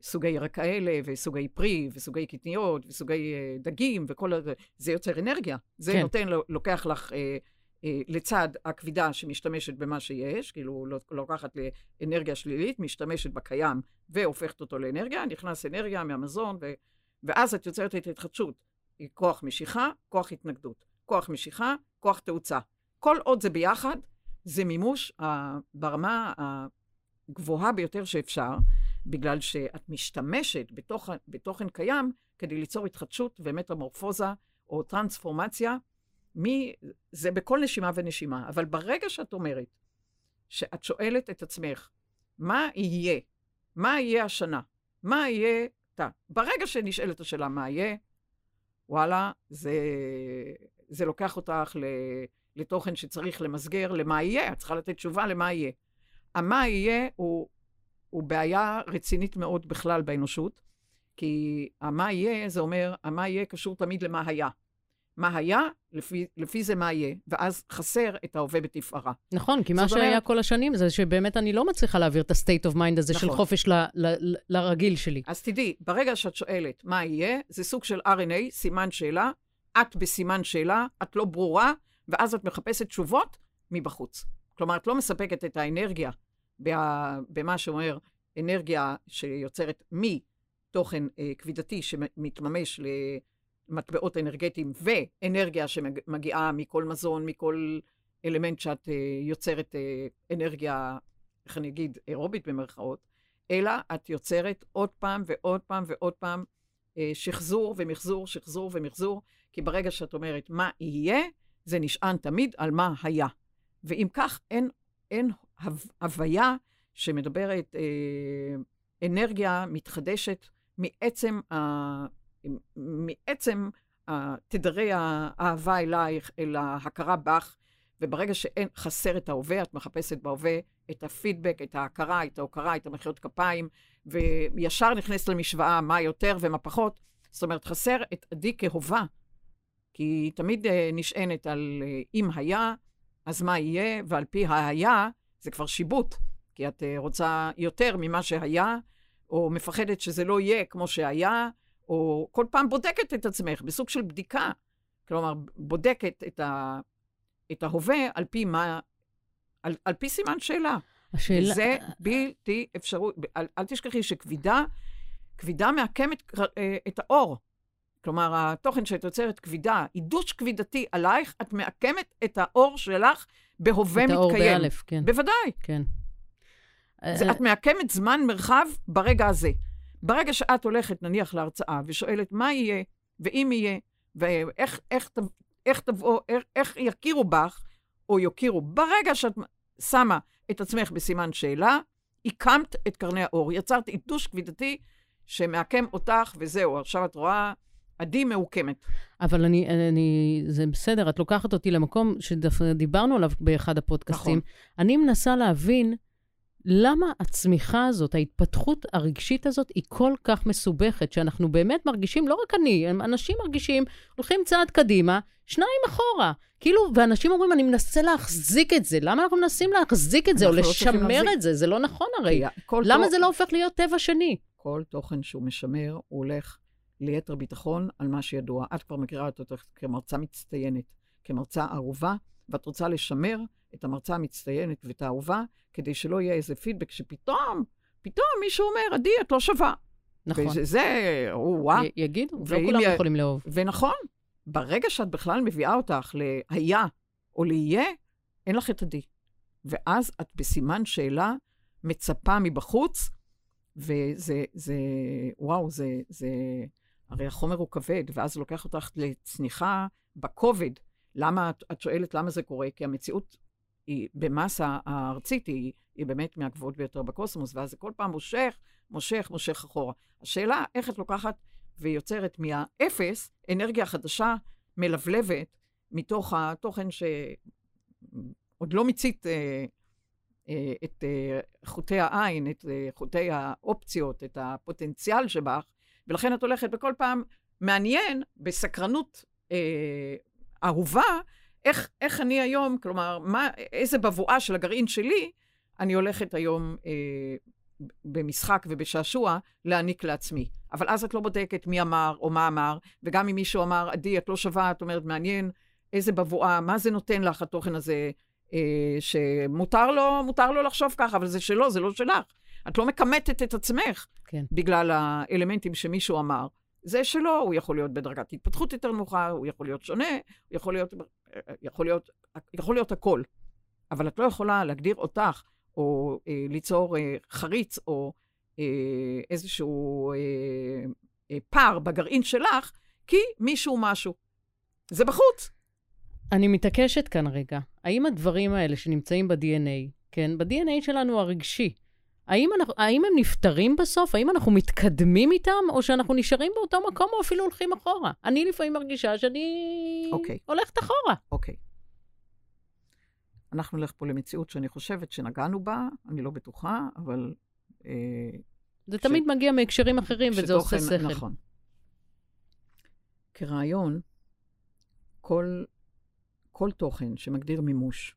סוגי ירק כאלה, וסוגי פרי, וסוגי קטניות, וסוגי אה, דגים, וכל הזה, זה יוצר אנרגיה. זה כן. נותן, לו- לוקח לך, אה, לצד הכבידה שמשתמשת במה שיש, כאילו לא- לוקחת לאנרגיה שלילית, משתמשת בקיים והופכת אותו לאנרגיה, נכנס אנרגיה מהמזון, ו, ואז את יוצרת את ההתחדשות. כוח משיכה, כוח התנגדות. כוח משיכה, כוח תאוצה. כל עוד זה ביחד, זה מימוש אה, ברמה הגבוהה ביותר שאפשר, בגלל שאת משתמשת בתוך, בתוכן קיים כדי ליצור התחדשות ומטמורפוזה או טרנספורמציה. מ... זה בכל נשימה ונשימה, אבל ברגע שאת אומרת שאת שואלת את עצמך, מה יהיה? מה יהיה השנה? מה יהיה? אתה. ברגע שנשאלת השאלה מה יהיה, וואלה, זה, זה לוקח אותך לתוכן שצריך למסגר למה יהיה, את צריכה לתת תשובה למה יהיה. המה יהיה הוא, הוא בעיה רצינית מאוד בכלל באנושות, כי המה יהיה, זה אומר, המה יהיה קשור תמיד למה היה. מה היה, לפי, לפי זה מה יהיה, ואז חסר את ההווה בתפארה. נכון, כי מה שהיה אומרת- כל השנים זה שבאמת אני לא מצליחה להעביר את ה-state of mind הזה של נכון. חופש ל- ל- ל- לרגיל שלי. אז תדעי, ברגע שאת שואלת מה יהיה, זה סוג של RNA, סימן שאלה, את בסימן שאלה, את לא ברורה, ואז את מחפשת תשובות מבחוץ. כלומר, את לא מספקת את האנרגיה בה- במה שאומר אנרגיה שיוצרת מתוכן אה, כבידתי שמתממש למטבעות אנרגטיים, ואנרגיה שמגיעה מכל מזון, מכל אלמנט שאת אה, יוצרת אה, אנרגיה, איך אני אגיד, אירובית במרכאות, אלא את יוצרת עוד פעם ועוד פעם ועוד פעם אה, שחזור ומחזור, שחזור ומחזור, כי ברגע שאת אומרת מה יהיה, זה נשען תמיד על מה היה. ואם כך, אין, אין הו, הוויה שמדברת אה, אנרגיה מתחדשת מעצם, ה, מעצם ה, תדרי האהבה אלייך, אל ההכרה בך, וברגע שאין, חסר את ההווה, את מחפשת בהווה את הפידבק, את ההכרה, את ההוקרה, את המחיאות כפיים, וישר נכנסת למשוואה מה יותר ומה פחות. זאת אומרת, חסר את עדי כהווה, כי היא תמיד אה, נשענת על אה, אם היה, אז מה יהיה, ועל פי ההיה, זה כבר שיבוט, כי את אה, רוצה יותר ממה שהיה, או מפחדת שזה לא יהיה כמו שהיה, או כל פעם בודקת את עצמך בסוג של בדיקה. כלומר, בודקת את, ה, את ההווה על פי מה, על, על פי סימן שאלה. השאלה... וזה בלתי אפשרות. אל, אל תשכחי שכבידה, כבידה מעקמת אה, את האור. כלומר, התוכן שאת יוצרת כבידה, עידוש כבידתי עלייך, את מעקמת את האור שלך בהווה את האור מתקיים. באלף, כן. בוודאי. כן. זה, את מעקמת זמן, מרחב, ברגע הזה. ברגע שאת הולכת, נניח, להרצאה, ושואלת מה יהיה, ואם יהיה, ואיך איך, איך תבוא, איך, איך יכירו בך, או יוקירו, ברגע שאת שמה את עצמך בסימן שאלה, עיקמת את קרני האור, יצרת עידוש כבידתי שמעקם אותך, וזהו, עכשיו את רואה, עדי מעוקמת. אבל אני, אני, זה בסדר, את לוקחת אותי למקום שדיברנו עליו באחד הפודקאסטים. נכון. אני מנסה להבין למה הצמיחה הזאת, ההתפתחות הרגשית הזאת, היא כל כך מסובכת, שאנחנו באמת מרגישים, לא רק אני, אנשים מרגישים, הולכים צעד קדימה, שניים אחורה. כאילו, ואנשים אומרים, אני מנסה להחזיק את זה. למה אנחנו מנסים להחזיק את זה, או לא לשמר. את זה? זה לא נכון הרי. למה תו- זה לא הופך להיות טבע שני? כל תוכן שהוא משמר, הוא הולך ליתר ביטחון על מה שידוע. את כבר מכירה אותו כמרצה מצטיינת, כמרצה אהובה, ואת רוצה לשמר את המרצה המצטיינת ואת האהובה, כדי שלא יהיה איזה פידבק שפתאום, פתאום מישהו אומר, עדי, את לא שווה. נכון. וזה, זה, או-אה. י- יגידו, לא כולם י- יכולים לאהוב. ונכון, ברגע שאת בכלל מביאה אותך להיה או ליהיה, אין לך את עדי. ואז את בסימן שאלה, מצפה מבחוץ, וזה, זה, וואו, זה, זה, הרי החומר הוא כבד, ואז לוקח אותך לצניחה בכובד. למה, את, שואלת למה זה קורה? כי המציאות היא, במסה הארצית היא, היא באמת מהגבוהות ביותר בקוסמוס, ואז זה כל פעם מושך, מושך, מושך אחורה. השאלה, איך את לוקחת ויוצרת מהאפס אנרגיה חדשה, מלבלבת, מתוך התוכן שעוד לא מיצית אה, אה, את אה, חוטי העין, את אה, חוטי האופציות, את הפוטנציאל שבך, ולכן את הולכת בכל פעם מעניין, בסקרנות אה, אהובה, איך, איך אני היום, כלומר, מה, איזה בבואה של הגרעין שלי, אני הולכת היום אה, במשחק ובשעשוע להעניק לעצמי. אבל אז את לא בודקת מי אמר או מה אמר, וגם אם מישהו אמר, עדי, את לא שווה, את אומרת, מעניין, איזה בבואה, מה זה נותן לך, התוכן הזה, אה, שמותר לו, לו לחשוב ככה, אבל זה שלו, זה לא שלך. את לא מכמתת את עצמך כן. בגלל האלמנטים שמישהו אמר. זה שלו, הוא יכול להיות בדרגת התפתחות יותר נמוכה, הוא יכול להיות שונה, הוא יכול להיות, יכול להיות, יכול להיות הכל. אבל את לא יכולה להגדיר אותך, או אה, ליצור אה, חריץ, או אה, איזשהו אה, אה, פער בגרעין שלך, כי מישהו משהו. זה בחוץ. אני מתעקשת כאן רגע. האם הדברים האלה שנמצאים ב-DNA, כן, ב-DNA שלנו הרגשי, האם, אנחנו, האם הם נפתרים בסוף? האם אנחנו מתקדמים איתם, או שאנחנו נשארים באותו מקום, או אפילו הולכים אחורה? אני לפעמים מרגישה שאני okay. אוקיי. הולכת אחורה. אוקיי. Okay. אנחנו נלך פה למציאות שאני חושבת שנגענו בה, אני לא בטוחה, אבל... אה, זה ש... תמיד מגיע מהקשרים אחרים, וזה עושה שכל. נכון. כרעיון, כל, כל תוכן שמגדיר מימוש,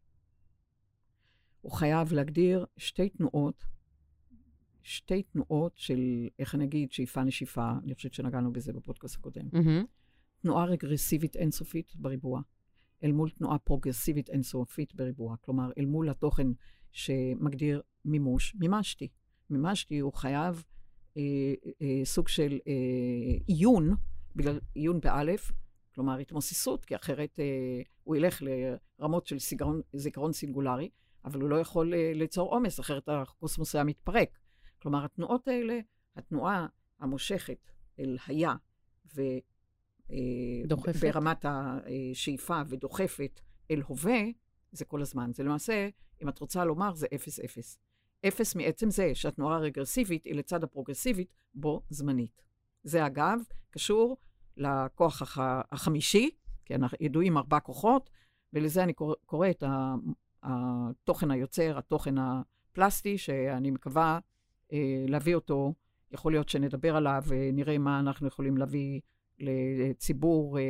הוא חייב להגדיר שתי תנועות שתי תנועות של, איך אני אגיד, שאיפה נשיפה, אני חושבת שנגענו בזה בפודקאסט הקודם. Mm-hmm. תנועה רגרסיבית אינסופית בריבוע, אל מול תנועה פרוגרסיבית אינסופית בריבוע. כלומר, אל מול התוכן שמגדיר מימוש, מימשתי. מימשתי, הוא חייב אה, אה, סוג של אה, עיון, בגלל עיון באלף, כלומר התמוססות, כי אחרת אה, הוא ילך לרמות של זיכרון, זיכרון סינגולרי, אבל הוא לא יכול אה, ליצור עומס, אחרת הקוסמוס היה מתפרק. כלומר, התנועות האלה, התנועה המושכת אל היה, ו... אה, דוחפת. ברמת השאיפה ודוחפת אל הווה, זה כל הזמן. זה למעשה, אם את רוצה לומר, זה אפס אפס. אפס מעצם זה שהתנועה הרגרסיבית היא לצד הפרוגרסיבית בו זמנית. זה אגב קשור לכוח הח... החמישי, כי אנחנו ידועים ארבע כוחות, ולזה אני קורא, קורא את התוכן היוצר, התוכן הפלסטי, שאני מקווה להביא אותו, יכול להיות שנדבר עליו ונראה מה אנחנו יכולים להביא לציבור, אה,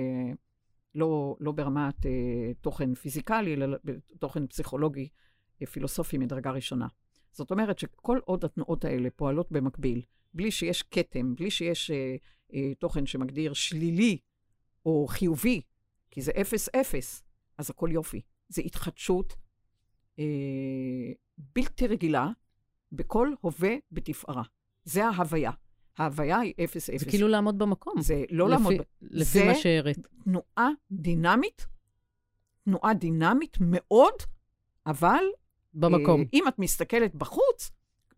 לא, לא ברמת אה, תוכן פיזיקלי, אלא תוכן פסיכולוגי, פילוסופי מדרגה ראשונה. זאת אומרת שכל עוד התנועות האלה פועלות במקביל, בלי שיש כתם, בלי שיש אה, אה, תוכן שמגדיר שלילי או חיובי, כי זה אפס-אפס, אז הכל יופי. זה התחדשות אה, בלתי רגילה, בכל הווה בתפארה. זה ההוויה. ההוויה היא אפס אפס. זה כאילו לעמוד במקום. זה לא לפי, לעמוד... לפי זה מה שהראית. תנועה דינמית, תנועה דינמית מאוד, אבל... במקום. אה, אם את מסתכלת בחוץ...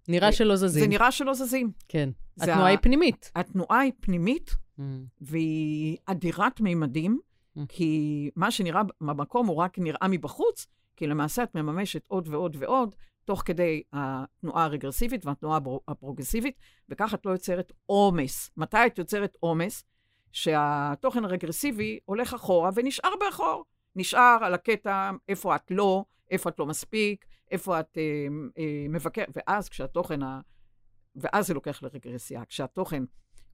נראה אה, שלא זזים. זה נראה שלא זזים. כן. התנועה ה... היא פנימית. התנועה היא פנימית, mm. והיא אדירת מימדים, mm. כי מה שנראה במקום הוא רק נראה מבחוץ, כי למעשה את מממשת עוד ועוד ועוד תוך כדי התנועה הרגרסיבית והתנועה הפרוגרסיבית, וכך את לא יוצרת עומס. מתי את יוצרת עומס? שהתוכן הרגרסיבי הולך אחורה ונשאר באחור. נשאר על הקטע איפה את לא, איפה את לא מספיק, איפה את אה, אה, מבקר, ואז כשהתוכן, ה... ואז זה לוקח לרגרסיה. כשהתוכן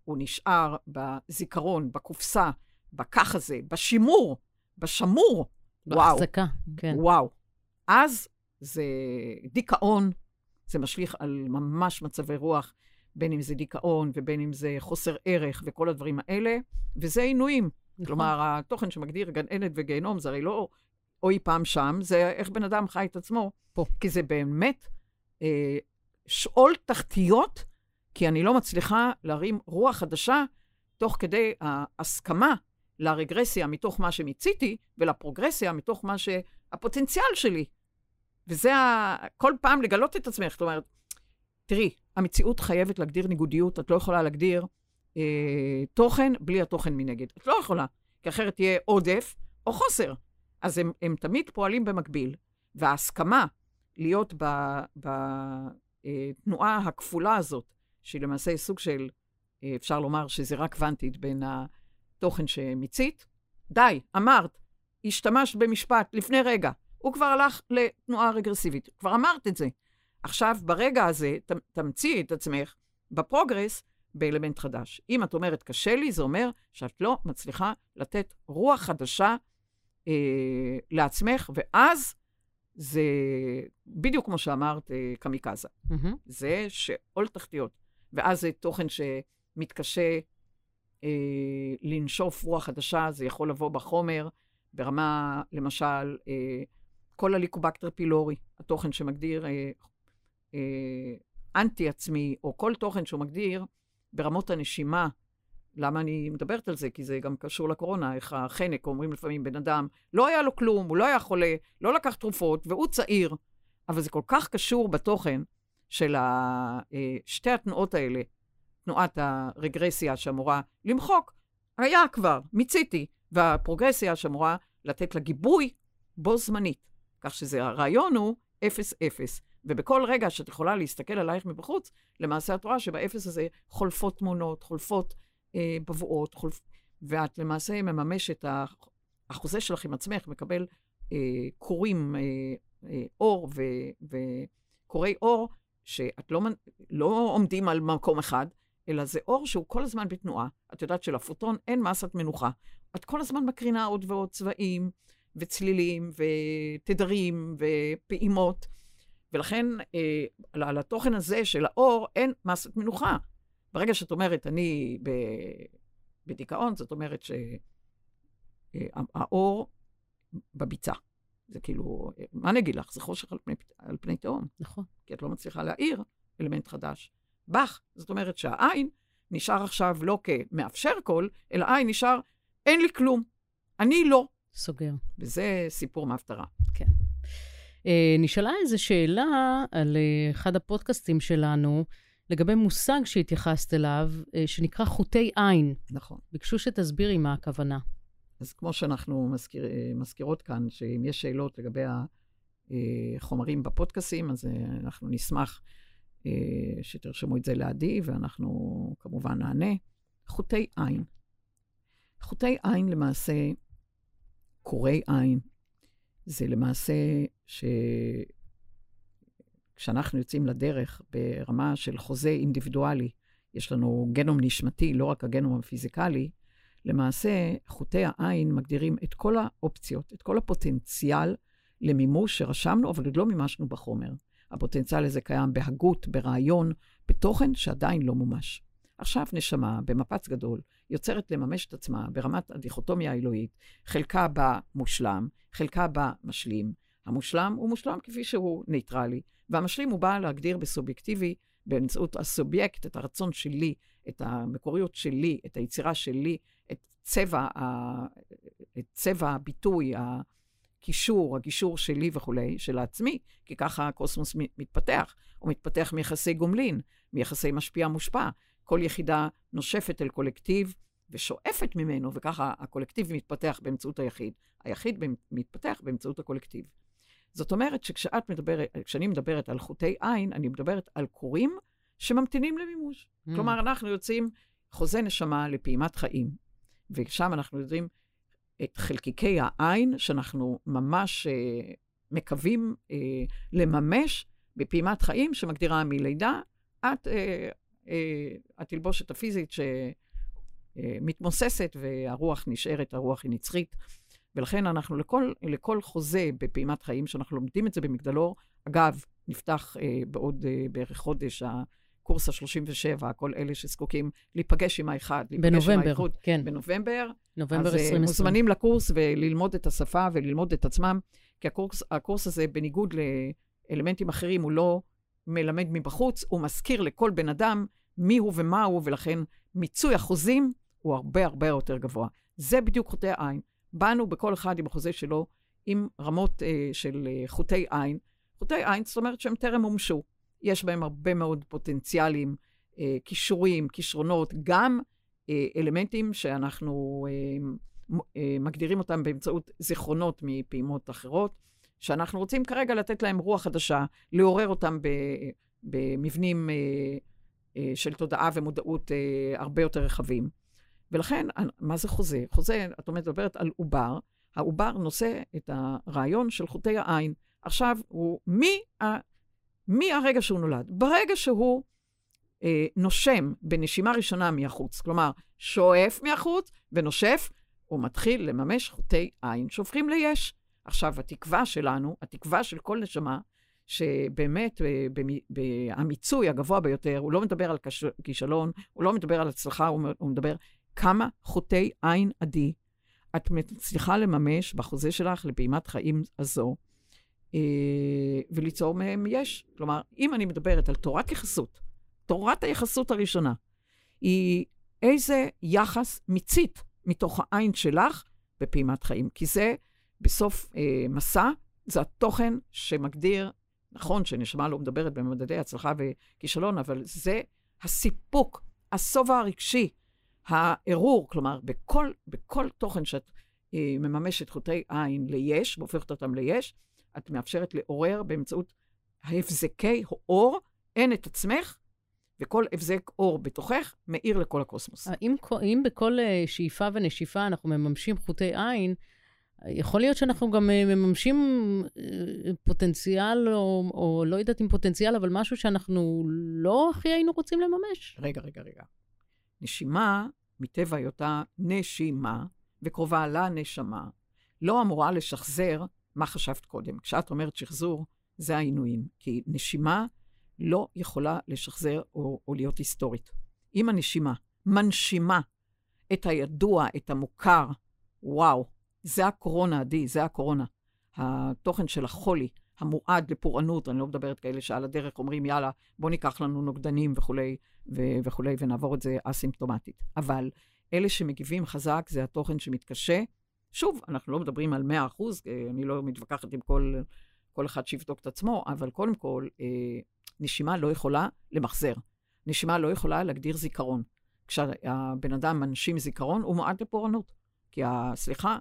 הוא נשאר בזיכרון, בקופסה, בכך הזה, בשימור, בשמור, וואו. בהחזקה, כן. וואו. אז זה דיכאון, זה משליך על ממש מצבי רוח, בין אם זה דיכאון ובין אם זה חוסר ערך וכל הדברים האלה, וזה עינויים. נכון. כלומר, התוכן שמגדיר גן עדן וגיהנום זה הרי לא אוי פעם שם, זה איך בן אדם חי את עצמו. פה. כי זה באמת אה, שאול תחתיות, כי אני לא מצליחה להרים רוח חדשה תוך כדי ההסכמה לרגרסיה מתוך מה שמיציתי, ולפרוגרסיה מתוך מה שהפוטנציאל שלי. וזה ה... כל פעם לגלות את עצמך. זאת אומרת, תראי, המציאות חייבת להגדיר ניגודיות, את לא יכולה להגדיר אה, תוכן בלי התוכן מנגד. את לא יכולה, כי אחרת תהיה עודף או חוסר. אז הם, הם תמיד פועלים במקביל, וההסכמה להיות בתנועה הכפולה הזאת, שהיא למעשה סוג של, אה, אפשר לומר, שזירה קוונטית בין התוכן שמיצית. די, אמרת, השתמשת במשפט לפני רגע, הוא כבר הלך לתנועה רגרסיבית, כבר אמרת את זה. עכשיו, ברגע הזה, ת, תמציא את עצמך בפרוגרס באלמנט חדש. אם את אומרת קשה לי, זה אומר שאת לא מצליחה לתת רוח חדשה אה, לעצמך, ואז זה בדיוק כמו שאמרת, אה, קמיקזה. Mm-hmm. זה שאול תחתיות. ואז זה תוכן שמתקשה אה, לנשוף רוח חדשה, זה יכול לבוא בחומר, ברמה, למשל, אה, כל הליקובקטר פילורי, התוכן שמגדיר אה, אה, אנטי עצמי, או כל תוכן שהוא מגדיר ברמות הנשימה. למה אני מדברת על זה? כי זה גם קשור לקורונה, איך החנק, אומרים לפעמים, בן אדם, לא היה לו כלום, הוא לא היה חולה, לא לקח תרופות, והוא צעיר. אבל זה כל כך קשור בתוכן של. אה, שתי התנועות האלה, תנועת הרגרסיה שאמורה למחוק, היה כבר, מיציתי, והפרוגרסיה שאמורה לתת לה גיבוי בו זמנית. כך שזה, הרעיון הוא 0-0. ובכל רגע שאת יכולה להסתכל עלייך מבחוץ, למעשה את רואה שבאפס הזה חולפות תמונות, חולפות אה, בבואות, חולפ... ואת למעשה מממשת, החוזה שלך עם עצמך מקבל אה, קורים, אה, אה, אור ו, וקורי אור, שאת לא, לא עומדים על מקום אחד, אלא זה אור שהוא כל הזמן בתנועה. את יודעת שלפוטון אין מסת מנוחה. את כל הזמן מקרינה עוד ועוד צבעים, וצלילים, ותדרים, ופעימות. ולכן אה, על, על התוכן הזה של האור אין מסת מנוחה. ברגע שאת אומרת, אני ב, בדיכאון, זאת אומרת שהאור אה, בביצה. זה כאילו, מה אני אגיד לך? זה חושך על פני, על פני תהום. נכון. כי את לא מצליחה להאיר אלמנט חדש. בח, זאת אומרת שהעין נשאר עכשיו לא כמאפשר קול, אלא עין נשאר, אין לי כלום. אני לא. סוגר. וזה סיפור מהפטרה. כן. אה, נשאלה איזו שאלה על אה, אחד הפודקאסטים שלנו, לגבי מושג שהתייחסת אליו, אה, שנקרא חוטי עין. נכון. ביקשו שתסבירי מה הכוונה. אז כמו שאנחנו מזכיר, מזכירות כאן, שאם יש שאלות לגבי החומרים בפודקאסים, אז אנחנו נשמח שתרשמו את זה לעדי, ואנחנו כמובן נענה. חוטי עין. חוטי עין למעשה, קורי עין, זה למעשה שכשאנחנו יוצאים לדרך ברמה של חוזה אינדיבידואלי, יש לנו גנום נשמתי, לא רק הגנום הפיזיקלי, למעשה חוטי העין מגדירים את כל האופציות, את כל הפוטנציאל למימוש שרשמנו, אבל עוד לא מימשנו בחומר. הפוטנציאל הזה קיים בהגות, ברעיון, בתוכן שעדיין לא מומש. עכשיו נשמה, במפץ גדול, יוצרת לממש את עצמה ברמת הדיכוטומיה האלוהית, חלקה בה מושלם, חלקה בה משלים. המושלם הוא מושלם כפי שהוא ניטרלי, והמשלים הוא בא להגדיר בסובייקטיבי, באמצעות הסובייקט, את הרצון שלי, את המקוריות שלי, את היצירה שלי, את צבע, ה... את צבע הביטוי, הקישור, הגישור שלי וכולי, של העצמי, כי ככה הקוסמוס מתפתח. הוא מתפתח מיחסי גומלין, מיחסי משפיע-מושפע. כל יחידה נושפת אל קולקטיב ושואפת ממנו, וככה הקולקטיב מתפתח באמצעות היחיד. היחיד מתפתח באמצעות הקולקטיב. זאת אומרת שכשאת מדברת, כשאני מדברת על חוטי עין, אני מדברת על קורים שממתינים למימוש. Mm. כלומר, אנחנו יוצאים חוזה נשמה לפעימת חיים, ושם אנחנו יודעים את חלקיקי העין שאנחנו ממש אה, מקווים אה, לממש בפעימת חיים שמגדירה מלידה עד אה, אה, התלבושת הפיזית שמתמוססת והרוח נשארת, הרוח היא נצחית. ולכן אנחנו לכל, לכל חוזה בפעימת חיים, שאנחנו לומדים את זה במגדלור, אגב, נפתח אה, בעוד אה, בערך חודש הקורס ה-37, כל אלה שזקוקים להיפגש עם האחד, להיפגש עם האיחוד. כן. בנובמבר. נובמבר 2020. אז מוזמנים לקורס וללמוד את השפה וללמוד את עצמם, כי הקורס, הקורס הזה, בניגוד לאלמנטים אחרים, הוא לא מלמד מבחוץ, הוא מזכיר לכל בן אדם מי הוא ומה הוא, ולכן מיצוי החוזים הוא הרבה הרבה יותר גבוה. זה בדיוק חוטי העין. באנו בכל אחד עם החוזה שלו, עם רמות אה, של אה, חוטי עין. חוטי עין, זאת אומרת שהם טרם מומשו. יש בהם הרבה מאוד פוטנציאלים, אה, כישורים, כישרונות, גם אה, אלמנטים שאנחנו אה, אה, מגדירים אותם באמצעות זיכרונות מפעימות אחרות, שאנחנו רוצים כרגע לתת להם רוח חדשה, לעורר אותם במבנים אה, אה, של תודעה ומודעות אה, הרבה יותר רחבים. ולכן, מה זה חוזה? חוזה, את מדברת על עובר, העובר נושא את הרעיון של חוטי העין. עכשיו, הוא מהרגע שהוא נולד, ברגע שהוא אה, נושם בנשימה ראשונה מהחוץ, כלומר, שואף מהחוץ ונושף, הוא מתחיל לממש חוטי עין שהופכים ליש. עכשיו, התקווה שלנו, התקווה של כל נשמה, שבאמת אה, המיצוי הגבוה ביותר, הוא לא מדבר על כישלון, הוא לא מדבר על הצלחה, הוא מדבר כמה חוטי עין עדי את מצליחה לממש בחוזה שלך לפעימת חיים הזו, אה, וליצור מהם יש. כלומר, אם אני מדברת על תורת יחסות, תורת היחסות הראשונה, היא איזה יחס מיצית מתוך העין שלך בפעימת חיים. כי זה, בסוף אה, מסע, זה התוכן שמגדיר, נכון שנשמה לא מדברת במדדי הצלחה וכישלון, אבל זה הסיפוק, השובע הרגשי, הערעור, כלומר, בכל, בכל תוכן שאת אה, מממשת חוטי עין ליש, והופכת אותם ליש, את מאפשרת לעורר באמצעות ההבזקי האור, אין את עצמך, וכל הבזק אור בתוכך מאיר לכל הקוסמוס. אם, אם בכל אה, שאיפה ונשיפה אנחנו מממשים חוטי עין, יכול להיות שאנחנו גם אה, מממשים אה, פוטנציאל, או, או לא יודעת אם פוטנציאל, אבל משהו שאנחנו לא הכי היינו רוצים לממש. רגע, רגע, רגע. נשימה, מטבע היותה נשימה, וקרובה לנשמה, לא אמורה לשחזר מה חשבת קודם. כשאת אומרת שחזור, זה העינויים. כי נשימה לא יכולה לשחזר או, או להיות היסטורית. אם הנשימה מנשימה את הידוע, את המוכר, וואו, זה הקורונה, עדי, זה הקורונה. התוכן של החולי, המועד לפורענות, אני לא מדברת כאלה שעל הדרך אומרים, יאללה, בוא ניקח לנו נוגדנים וכולי, ו- וכולי, ונעבור את זה אסימפטומטית. אבל אלה שמגיבים חזק זה התוכן שמתקשה. שוב, אנחנו לא מדברים על 100 אחוז, אני לא מתווכחת עם כל, כל אחד שיבדוק את עצמו, אבל קודם כל, אה, נשימה לא יכולה למחזר. נשימה לא יכולה להגדיר זיכרון. כשהבן אדם מנשים זיכרון, הוא מועד לפורענות. כי, ה, סליחה,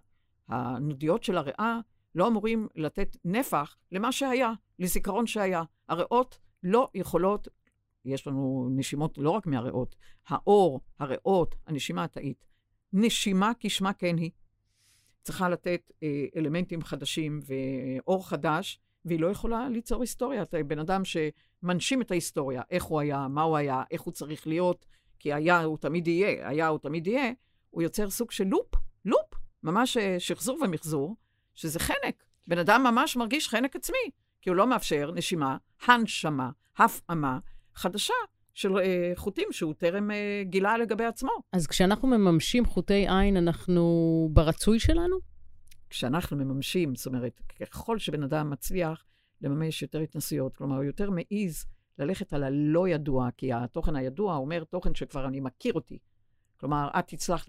הנודיות של הריאה לא אמורים לתת נפח למה שהיה, לזיכרון שהיה. הריאות לא יכולות, יש לנו נשימות לא רק מהריאות, האור, הריאות, הנשימה התאית. נשימה כשמה כן היא. צריכה לתת אה, אלמנטים חדשים ואור חדש, והיא לא יכולה ליצור היסטוריה. אתה בן אדם שמנשים את ההיסטוריה, איך הוא היה, מה הוא היה, איך הוא צריך להיות, כי היה הוא תמיד יהיה, היה הוא תמיד יהיה, הוא יוצר סוג של לופ, לופ, ממש אה, שחזור ומחזור, שזה חנק. בן אדם ממש מרגיש חנק עצמי, כי הוא לא מאפשר נשימה, הנשמה, הפעמה חדשה של uh, חוטים שהוא טרם uh, גילה לגבי עצמו. אז כשאנחנו מממשים חוטי עין, אנחנו ברצוי שלנו? כשאנחנו מממשים, זאת אומרת, ככל שבן אדם מצליח לממש יותר התנסויות, כלומר, הוא יותר מעז ללכת על הלא ידוע, כי התוכן הידוע אומר תוכן שכבר אני מכיר אותי. כלומר, את הצלחת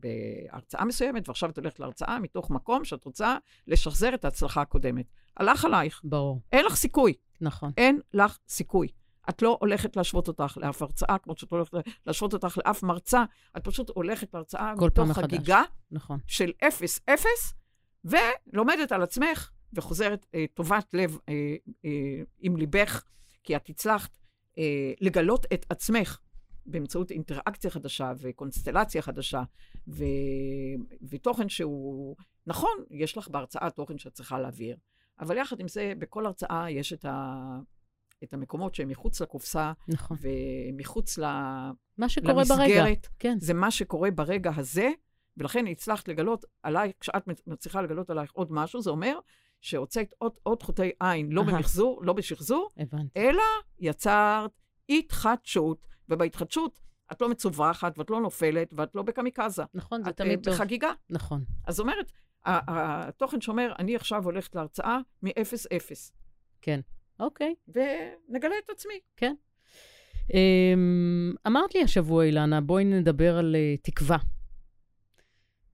בהרצאה מסוימת, ועכשיו את הולכת להרצאה מתוך מקום שאת רוצה לשחזר את ההצלחה הקודמת. הלך עלייך. ברור. אין לך סיכוי. נכון. אין לך סיכוי. את לא הולכת להשוות אותך לאף הרצאה, כמו שאת לא הולכת להשוות אותך לאף מרצה, את פשוט הולכת להרצאה מתוך חגיגה נכון. של אפס-אפס, ולומדת על עצמך, וחוזרת אה, טובת לב אה, אה, עם ליבך, כי את הצלחת אה, לגלות את עצמך באמצעות אינטראקציה חדשה וקונסטלציה חדשה, ו... ותוכן שהוא, נכון, יש לך בהרצאה תוכן שאת צריכה להעביר, אבל יחד עם זה, בכל הרצאה יש את ה... את המקומות שהם מחוץ לקופסה, נכון. ומחוץ ל... מה שקורה למסגרת. ברגע, כן. זה מה שקורה ברגע הזה, ולכן הצלחת לגלות עליי, כשאת מצליחה לגלות עלייך עוד משהו, זה אומר שהוצאת עוד, עוד חוטי עין, לא במחזור, לא בשחזור, הבנתי. אלא יצרת התחדשות, ובהתחדשות את לא מצווחת, ואת לא נופלת, ואת לא בקמיקזה. נכון, זה תמיד טוב. את בחגיגה. נכון. אז אומרת, התוכן שאומר, אני עכשיו הולכת להרצאה מ-0-0. כן. אוקיי. ונגלה את עצמי. כן. אמ, אמרת לי השבוע, אילנה, בואי נדבר על uh, תקווה.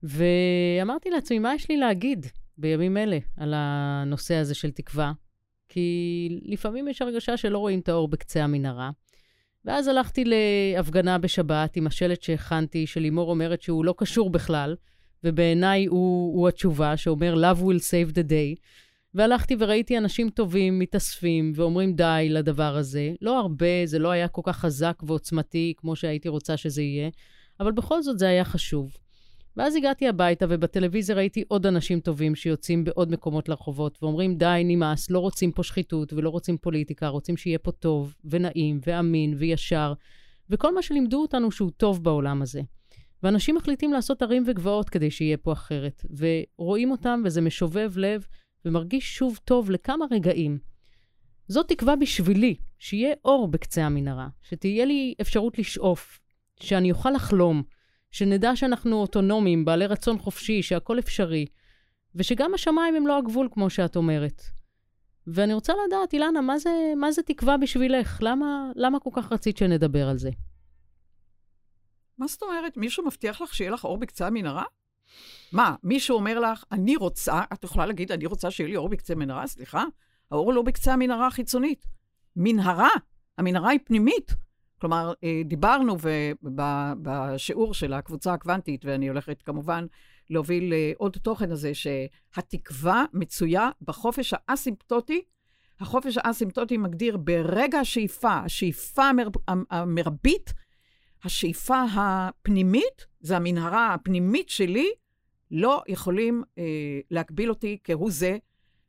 ואמרתי לעצמי, מה יש לי להגיד בימים אלה על הנושא הזה של תקווה? כי לפעמים יש הרגשה שלא רואים את האור בקצה המנהרה. ואז הלכתי להפגנה בשבת עם השלט שהכנתי, שלימור אומרת שהוא לא קשור בכלל, ובעיניי הוא, הוא התשובה, שאומר Love will save the day. והלכתי וראיתי אנשים טובים מתאספים ואומרים די לדבר הזה. לא הרבה, זה לא היה כל כך חזק ועוצמתי כמו שהייתי רוצה שזה יהיה, אבל בכל זאת זה היה חשוב. ואז הגעתי הביתה, ובטלוויזיה ראיתי עוד אנשים טובים שיוצאים בעוד מקומות לרחובות, ואומרים, די, נמאס, לא רוצים פה שחיתות ולא רוצים פוליטיקה, רוצים שיהיה פה טוב, ונעים, ואמין, וישר, וכל מה שלימדו אותנו שהוא טוב בעולם הזה. ואנשים מחליטים לעשות ערים וגבעות כדי שיהיה פה אחרת, ורואים אותם, וזה משובב לב, ומרגיש שוב טוב לכמה רגעים. זאת תקווה בשבילי, שיהיה אור בקצה המנהרה, שתהיה לי אפשרות לשאוף, שאני אוכל לחלום, שנדע שאנחנו אוטונומיים, בעלי רצון חופשי, שהכל אפשרי, ושגם השמיים הם לא הגבול, כמו שאת אומרת. ואני רוצה לדעת, אילנה, מה זה, מה זה תקווה בשבילך? למה, למה כל כך רצית שנדבר על זה? מה זאת אומרת? מישהו מבטיח לך שיהיה לך אור בקצה המנהרה? מה, מישהו אומר לך, אני רוצה, את יכולה להגיד, אני רוצה שיהיה לי אור בקצה המנהרה? סליחה, האור לא בקצה המנהרה החיצונית. מנהרה, המנהרה היא פנימית. כלומר, אה, דיברנו בשיעור של הקבוצה הקוונטית, ואני הולכת כמובן להוביל אה, עוד תוכן הזה, שהתקווה מצויה בחופש האסימפטוטי. החופש האסימפטוטי מגדיר ברגע השאיפה, השאיפה המר, המרבית, השאיפה הפנימית, זה המנהרה הפנימית שלי, לא יכולים אה, להגביל אותי כהוא זה,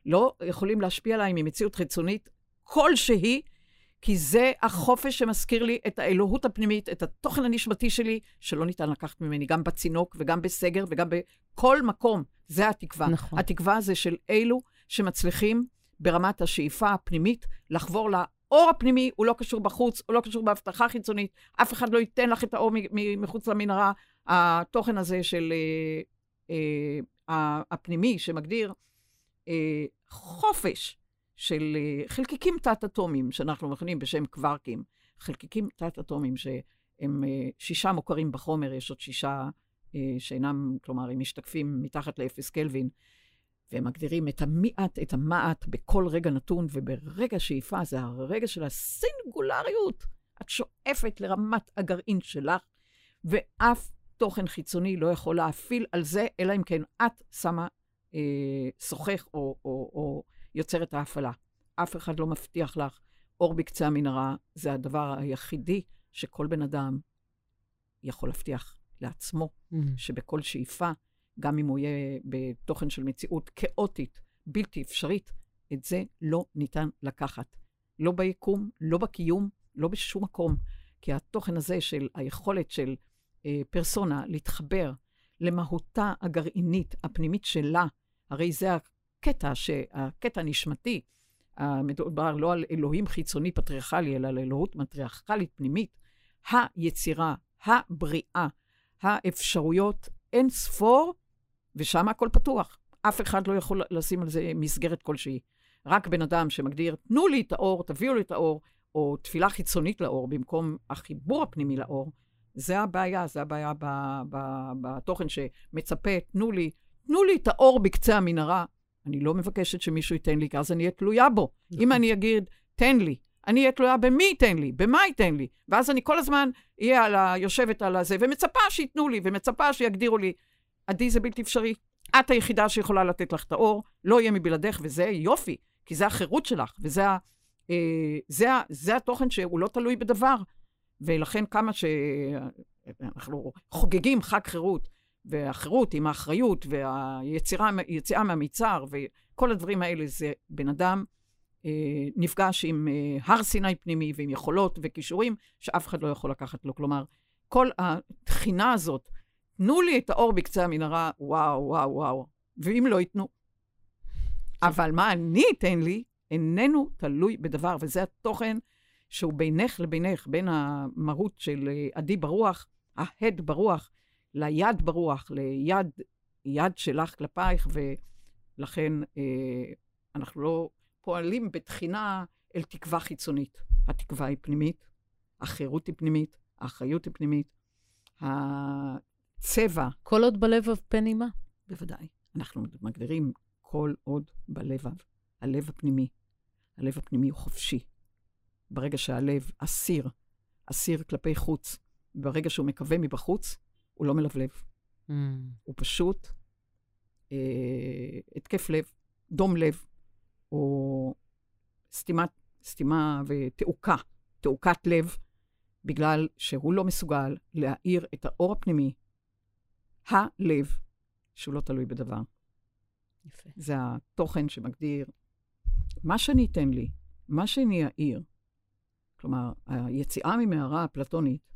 לא יכולים להשפיע עליי ממציאות חיצונית כלשהי, כי זה החופש שמזכיר לי את האלוהות הפנימית, את התוכן הנשמתי שלי, שלא ניתן לקחת ממני, גם בצינוק וגם בסגר וגם בכל מקום. זה התקווה. נכון. התקווה זה של אלו שמצליחים ברמת השאיפה הפנימית לחבור לאור הפנימי, הוא לא קשור בחוץ, הוא לא קשור בהבטחה חיצונית, אף אחד לא ייתן לך את האור מחוץ למנהרה. התוכן הזה של אה, אה, הפנימי, שמגדיר אה, חופש, של אה, חלקיקים תת-אטומיים, שאנחנו מכנים בשם קווארקים, חלקיקים תת-אטומיים שהם אה, שישה מוכרים בחומר, יש עוד שישה אה, שאינם, כלומר, הם משתקפים מתחת לאפס קלווין, והם מגדירים את המעט, את המעט בכל רגע נתון, וברגע שאיפה זה הרגע של הסינגולריות. את שואפת לרמת הגרעין שלך, ואף תוכן חיצוני לא יכול להפעיל על זה, אלא אם כן את שמה אה, שוחך או, או, או יוצר את ההפעלה. אף אחד לא מבטיח לך אור בקצה המנהרה, זה הדבר היחידי שכל בן אדם יכול להבטיח לעצמו, mm. שבכל שאיפה, גם אם הוא יהיה בתוכן של מציאות כאוטית, בלתי אפשרית, את זה לא ניתן לקחת. לא ביקום, לא בקיום, לא בשום מקום. כי התוכן הזה של היכולת של אה, פרסונה להתחבר למהותה הגרעינית, הפנימית שלה, הרי זה הקטע, הקטע הנשמתי, מדובר לא על אלוהים חיצוני פטריארכלי, אלא על אלוהות מטריארכלית פנימית, היצירה, הבריאה, האפשרויות אין ספור, ושם הכל פתוח. אף אחד לא יכול לשים על זה מסגרת כלשהי. רק בן אדם שמגדיר, תנו לי את האור, תביאו לי את האור, או תפילה חיצונית לאור במקום החיבור הפנימי לאור, זה הבעיה, זה הבעיה בתוכן שמצפה, תנו לי, תנו לי את האור בקצה המנהרה, אני לא מבקשת שמישהו ייתן לי, כי אז אני אהיה תלויה בו. נכון. אם אני אגיד, תן לי, אני אהיה תלויה במי ייתן לי, במה ייתן לי. ואז אני כל הזמן אהיה על ה... יושבת על הזה, ומצפה שייתנו לי, ומצפה שיגדירו לי. עדי, זה בלתי אפשרי. את היחידה שיכולה לתת לך את האור, לא יהיה מבלעדך, וזה יופי, כי זה החירות שלך, וזה ה... אה, זה, זה התוכן שהוא לא תלוי בדבר. ולכן כמה שאנחנו חוגגים חג חירות, והחירות עם האחריות והיציאה מהמצר וכל הדברים האלה, זה בן אדם אה, נפגש עם אה, הר סיני פנימי ועם יכולות וכישורים שאף אחד לא יכול לקחת לו. כלומר, כל התחינה הזאת, תנו לי את האור בקצה המנהרה, וואו, וואו, וואו. ואם לא ייתנו. אבל מה אני אתן לי, איננו תלוי בדבר, וזה התוכן שהוא בינך לבינך, בין המהות של אה, עדי ברוח, ההד ברוח, ליד ברוח, ליד יד שלך כלפייך, ולכן אה, אנחנו לא פועלים בתחינה אל תקווה חיצונית. התקווה היא פנימית, החירות היא פנימית, האחריות היא פנימית, הצבע... כל עוד בלבב פן אימה. בוודאי. אנחנו מגדירים כל עוד בלבב, הלב הפנימי. הלב הפנימי הוא חופשי. ברגע שהלב אסיר, אסיר כלפי חוץ, ברגע שהוא מקווה מבחוץ, הוא לא מלבלב. Mm. הוא פשוט אה, התקף לב, דום לב, או סתימת, סתימה ותעוקה, תעוקת לב, בגלל שהוא לא מסוגל להאיר את האור הפנימי, הלב, שהוא לא תלוי בדבר. יפה. זה התוכן שמגדיר מה שאני אתן לי, מה שאני אעיר. כלומר, היציאה ממערה הפלטונית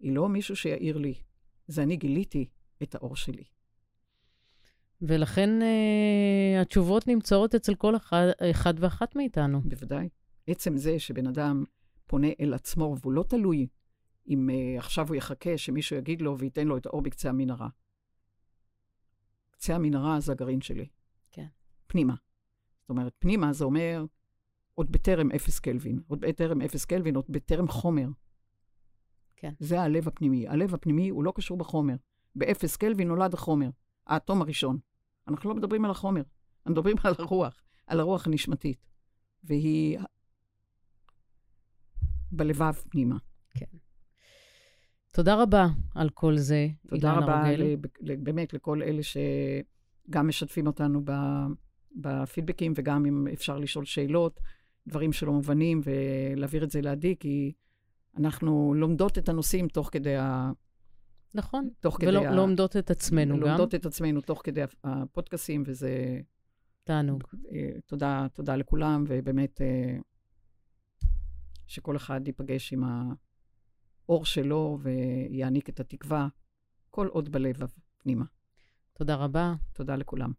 היא לא מישהו שיעיר לי, זה אני גיליתי את האור שלי. ולכן uh, התשובות נמצאות אצל כל אחד, אחד ואחת מאיתנו. בוודאי. עצם זה שבן אדם פונה אל עצמו, והוא לא תלוי אם uh, עכשיו הוא יחכה שמישהו יגיד לו וייתן לו את האור בקצה המנהרה. קצה המנהרה זה הגרעין שלי. כן. פנימה. זאת אומרת, פנימה זה אומר עוד בטרם אפס קלווין. עוד בטרם אפס קלווין, עוד בטרם חומר. כן. זה הלב הפנימי. הלב הפנימי הוא לא קשור בחומר. באפס קלווין נולד החומר, האטום הראשון. אנחנו לא מדברים על החומר, אנחנו מדברים על הרוח, על הרוח הנשמתית. והיא בלבב פנימה. כן. תודה רבה על כל זה, תודה רבה ל, באמת לכל אלה שגם משתפים אותנו בפידבקים, וגם אם אפשר לשאול שאלות, דברים שלא מובנים, ולהעביר את זה לעדי, כי אנחנו לומדות את הנושאים תוך כדי ה... נכון, תוך כדי ולא ה... את עצמנו לומדות גם. לומדות את עצמנו תוך כדי הפודקאסים, וזה... תענוג. אה, תודה, תודה לכולם, ובאמת אה, שכל אחד ייפגש עם האור שלו ויעניק את התקווה, כל עוד בלב פנימה. תודה רבה. תודה לכולם.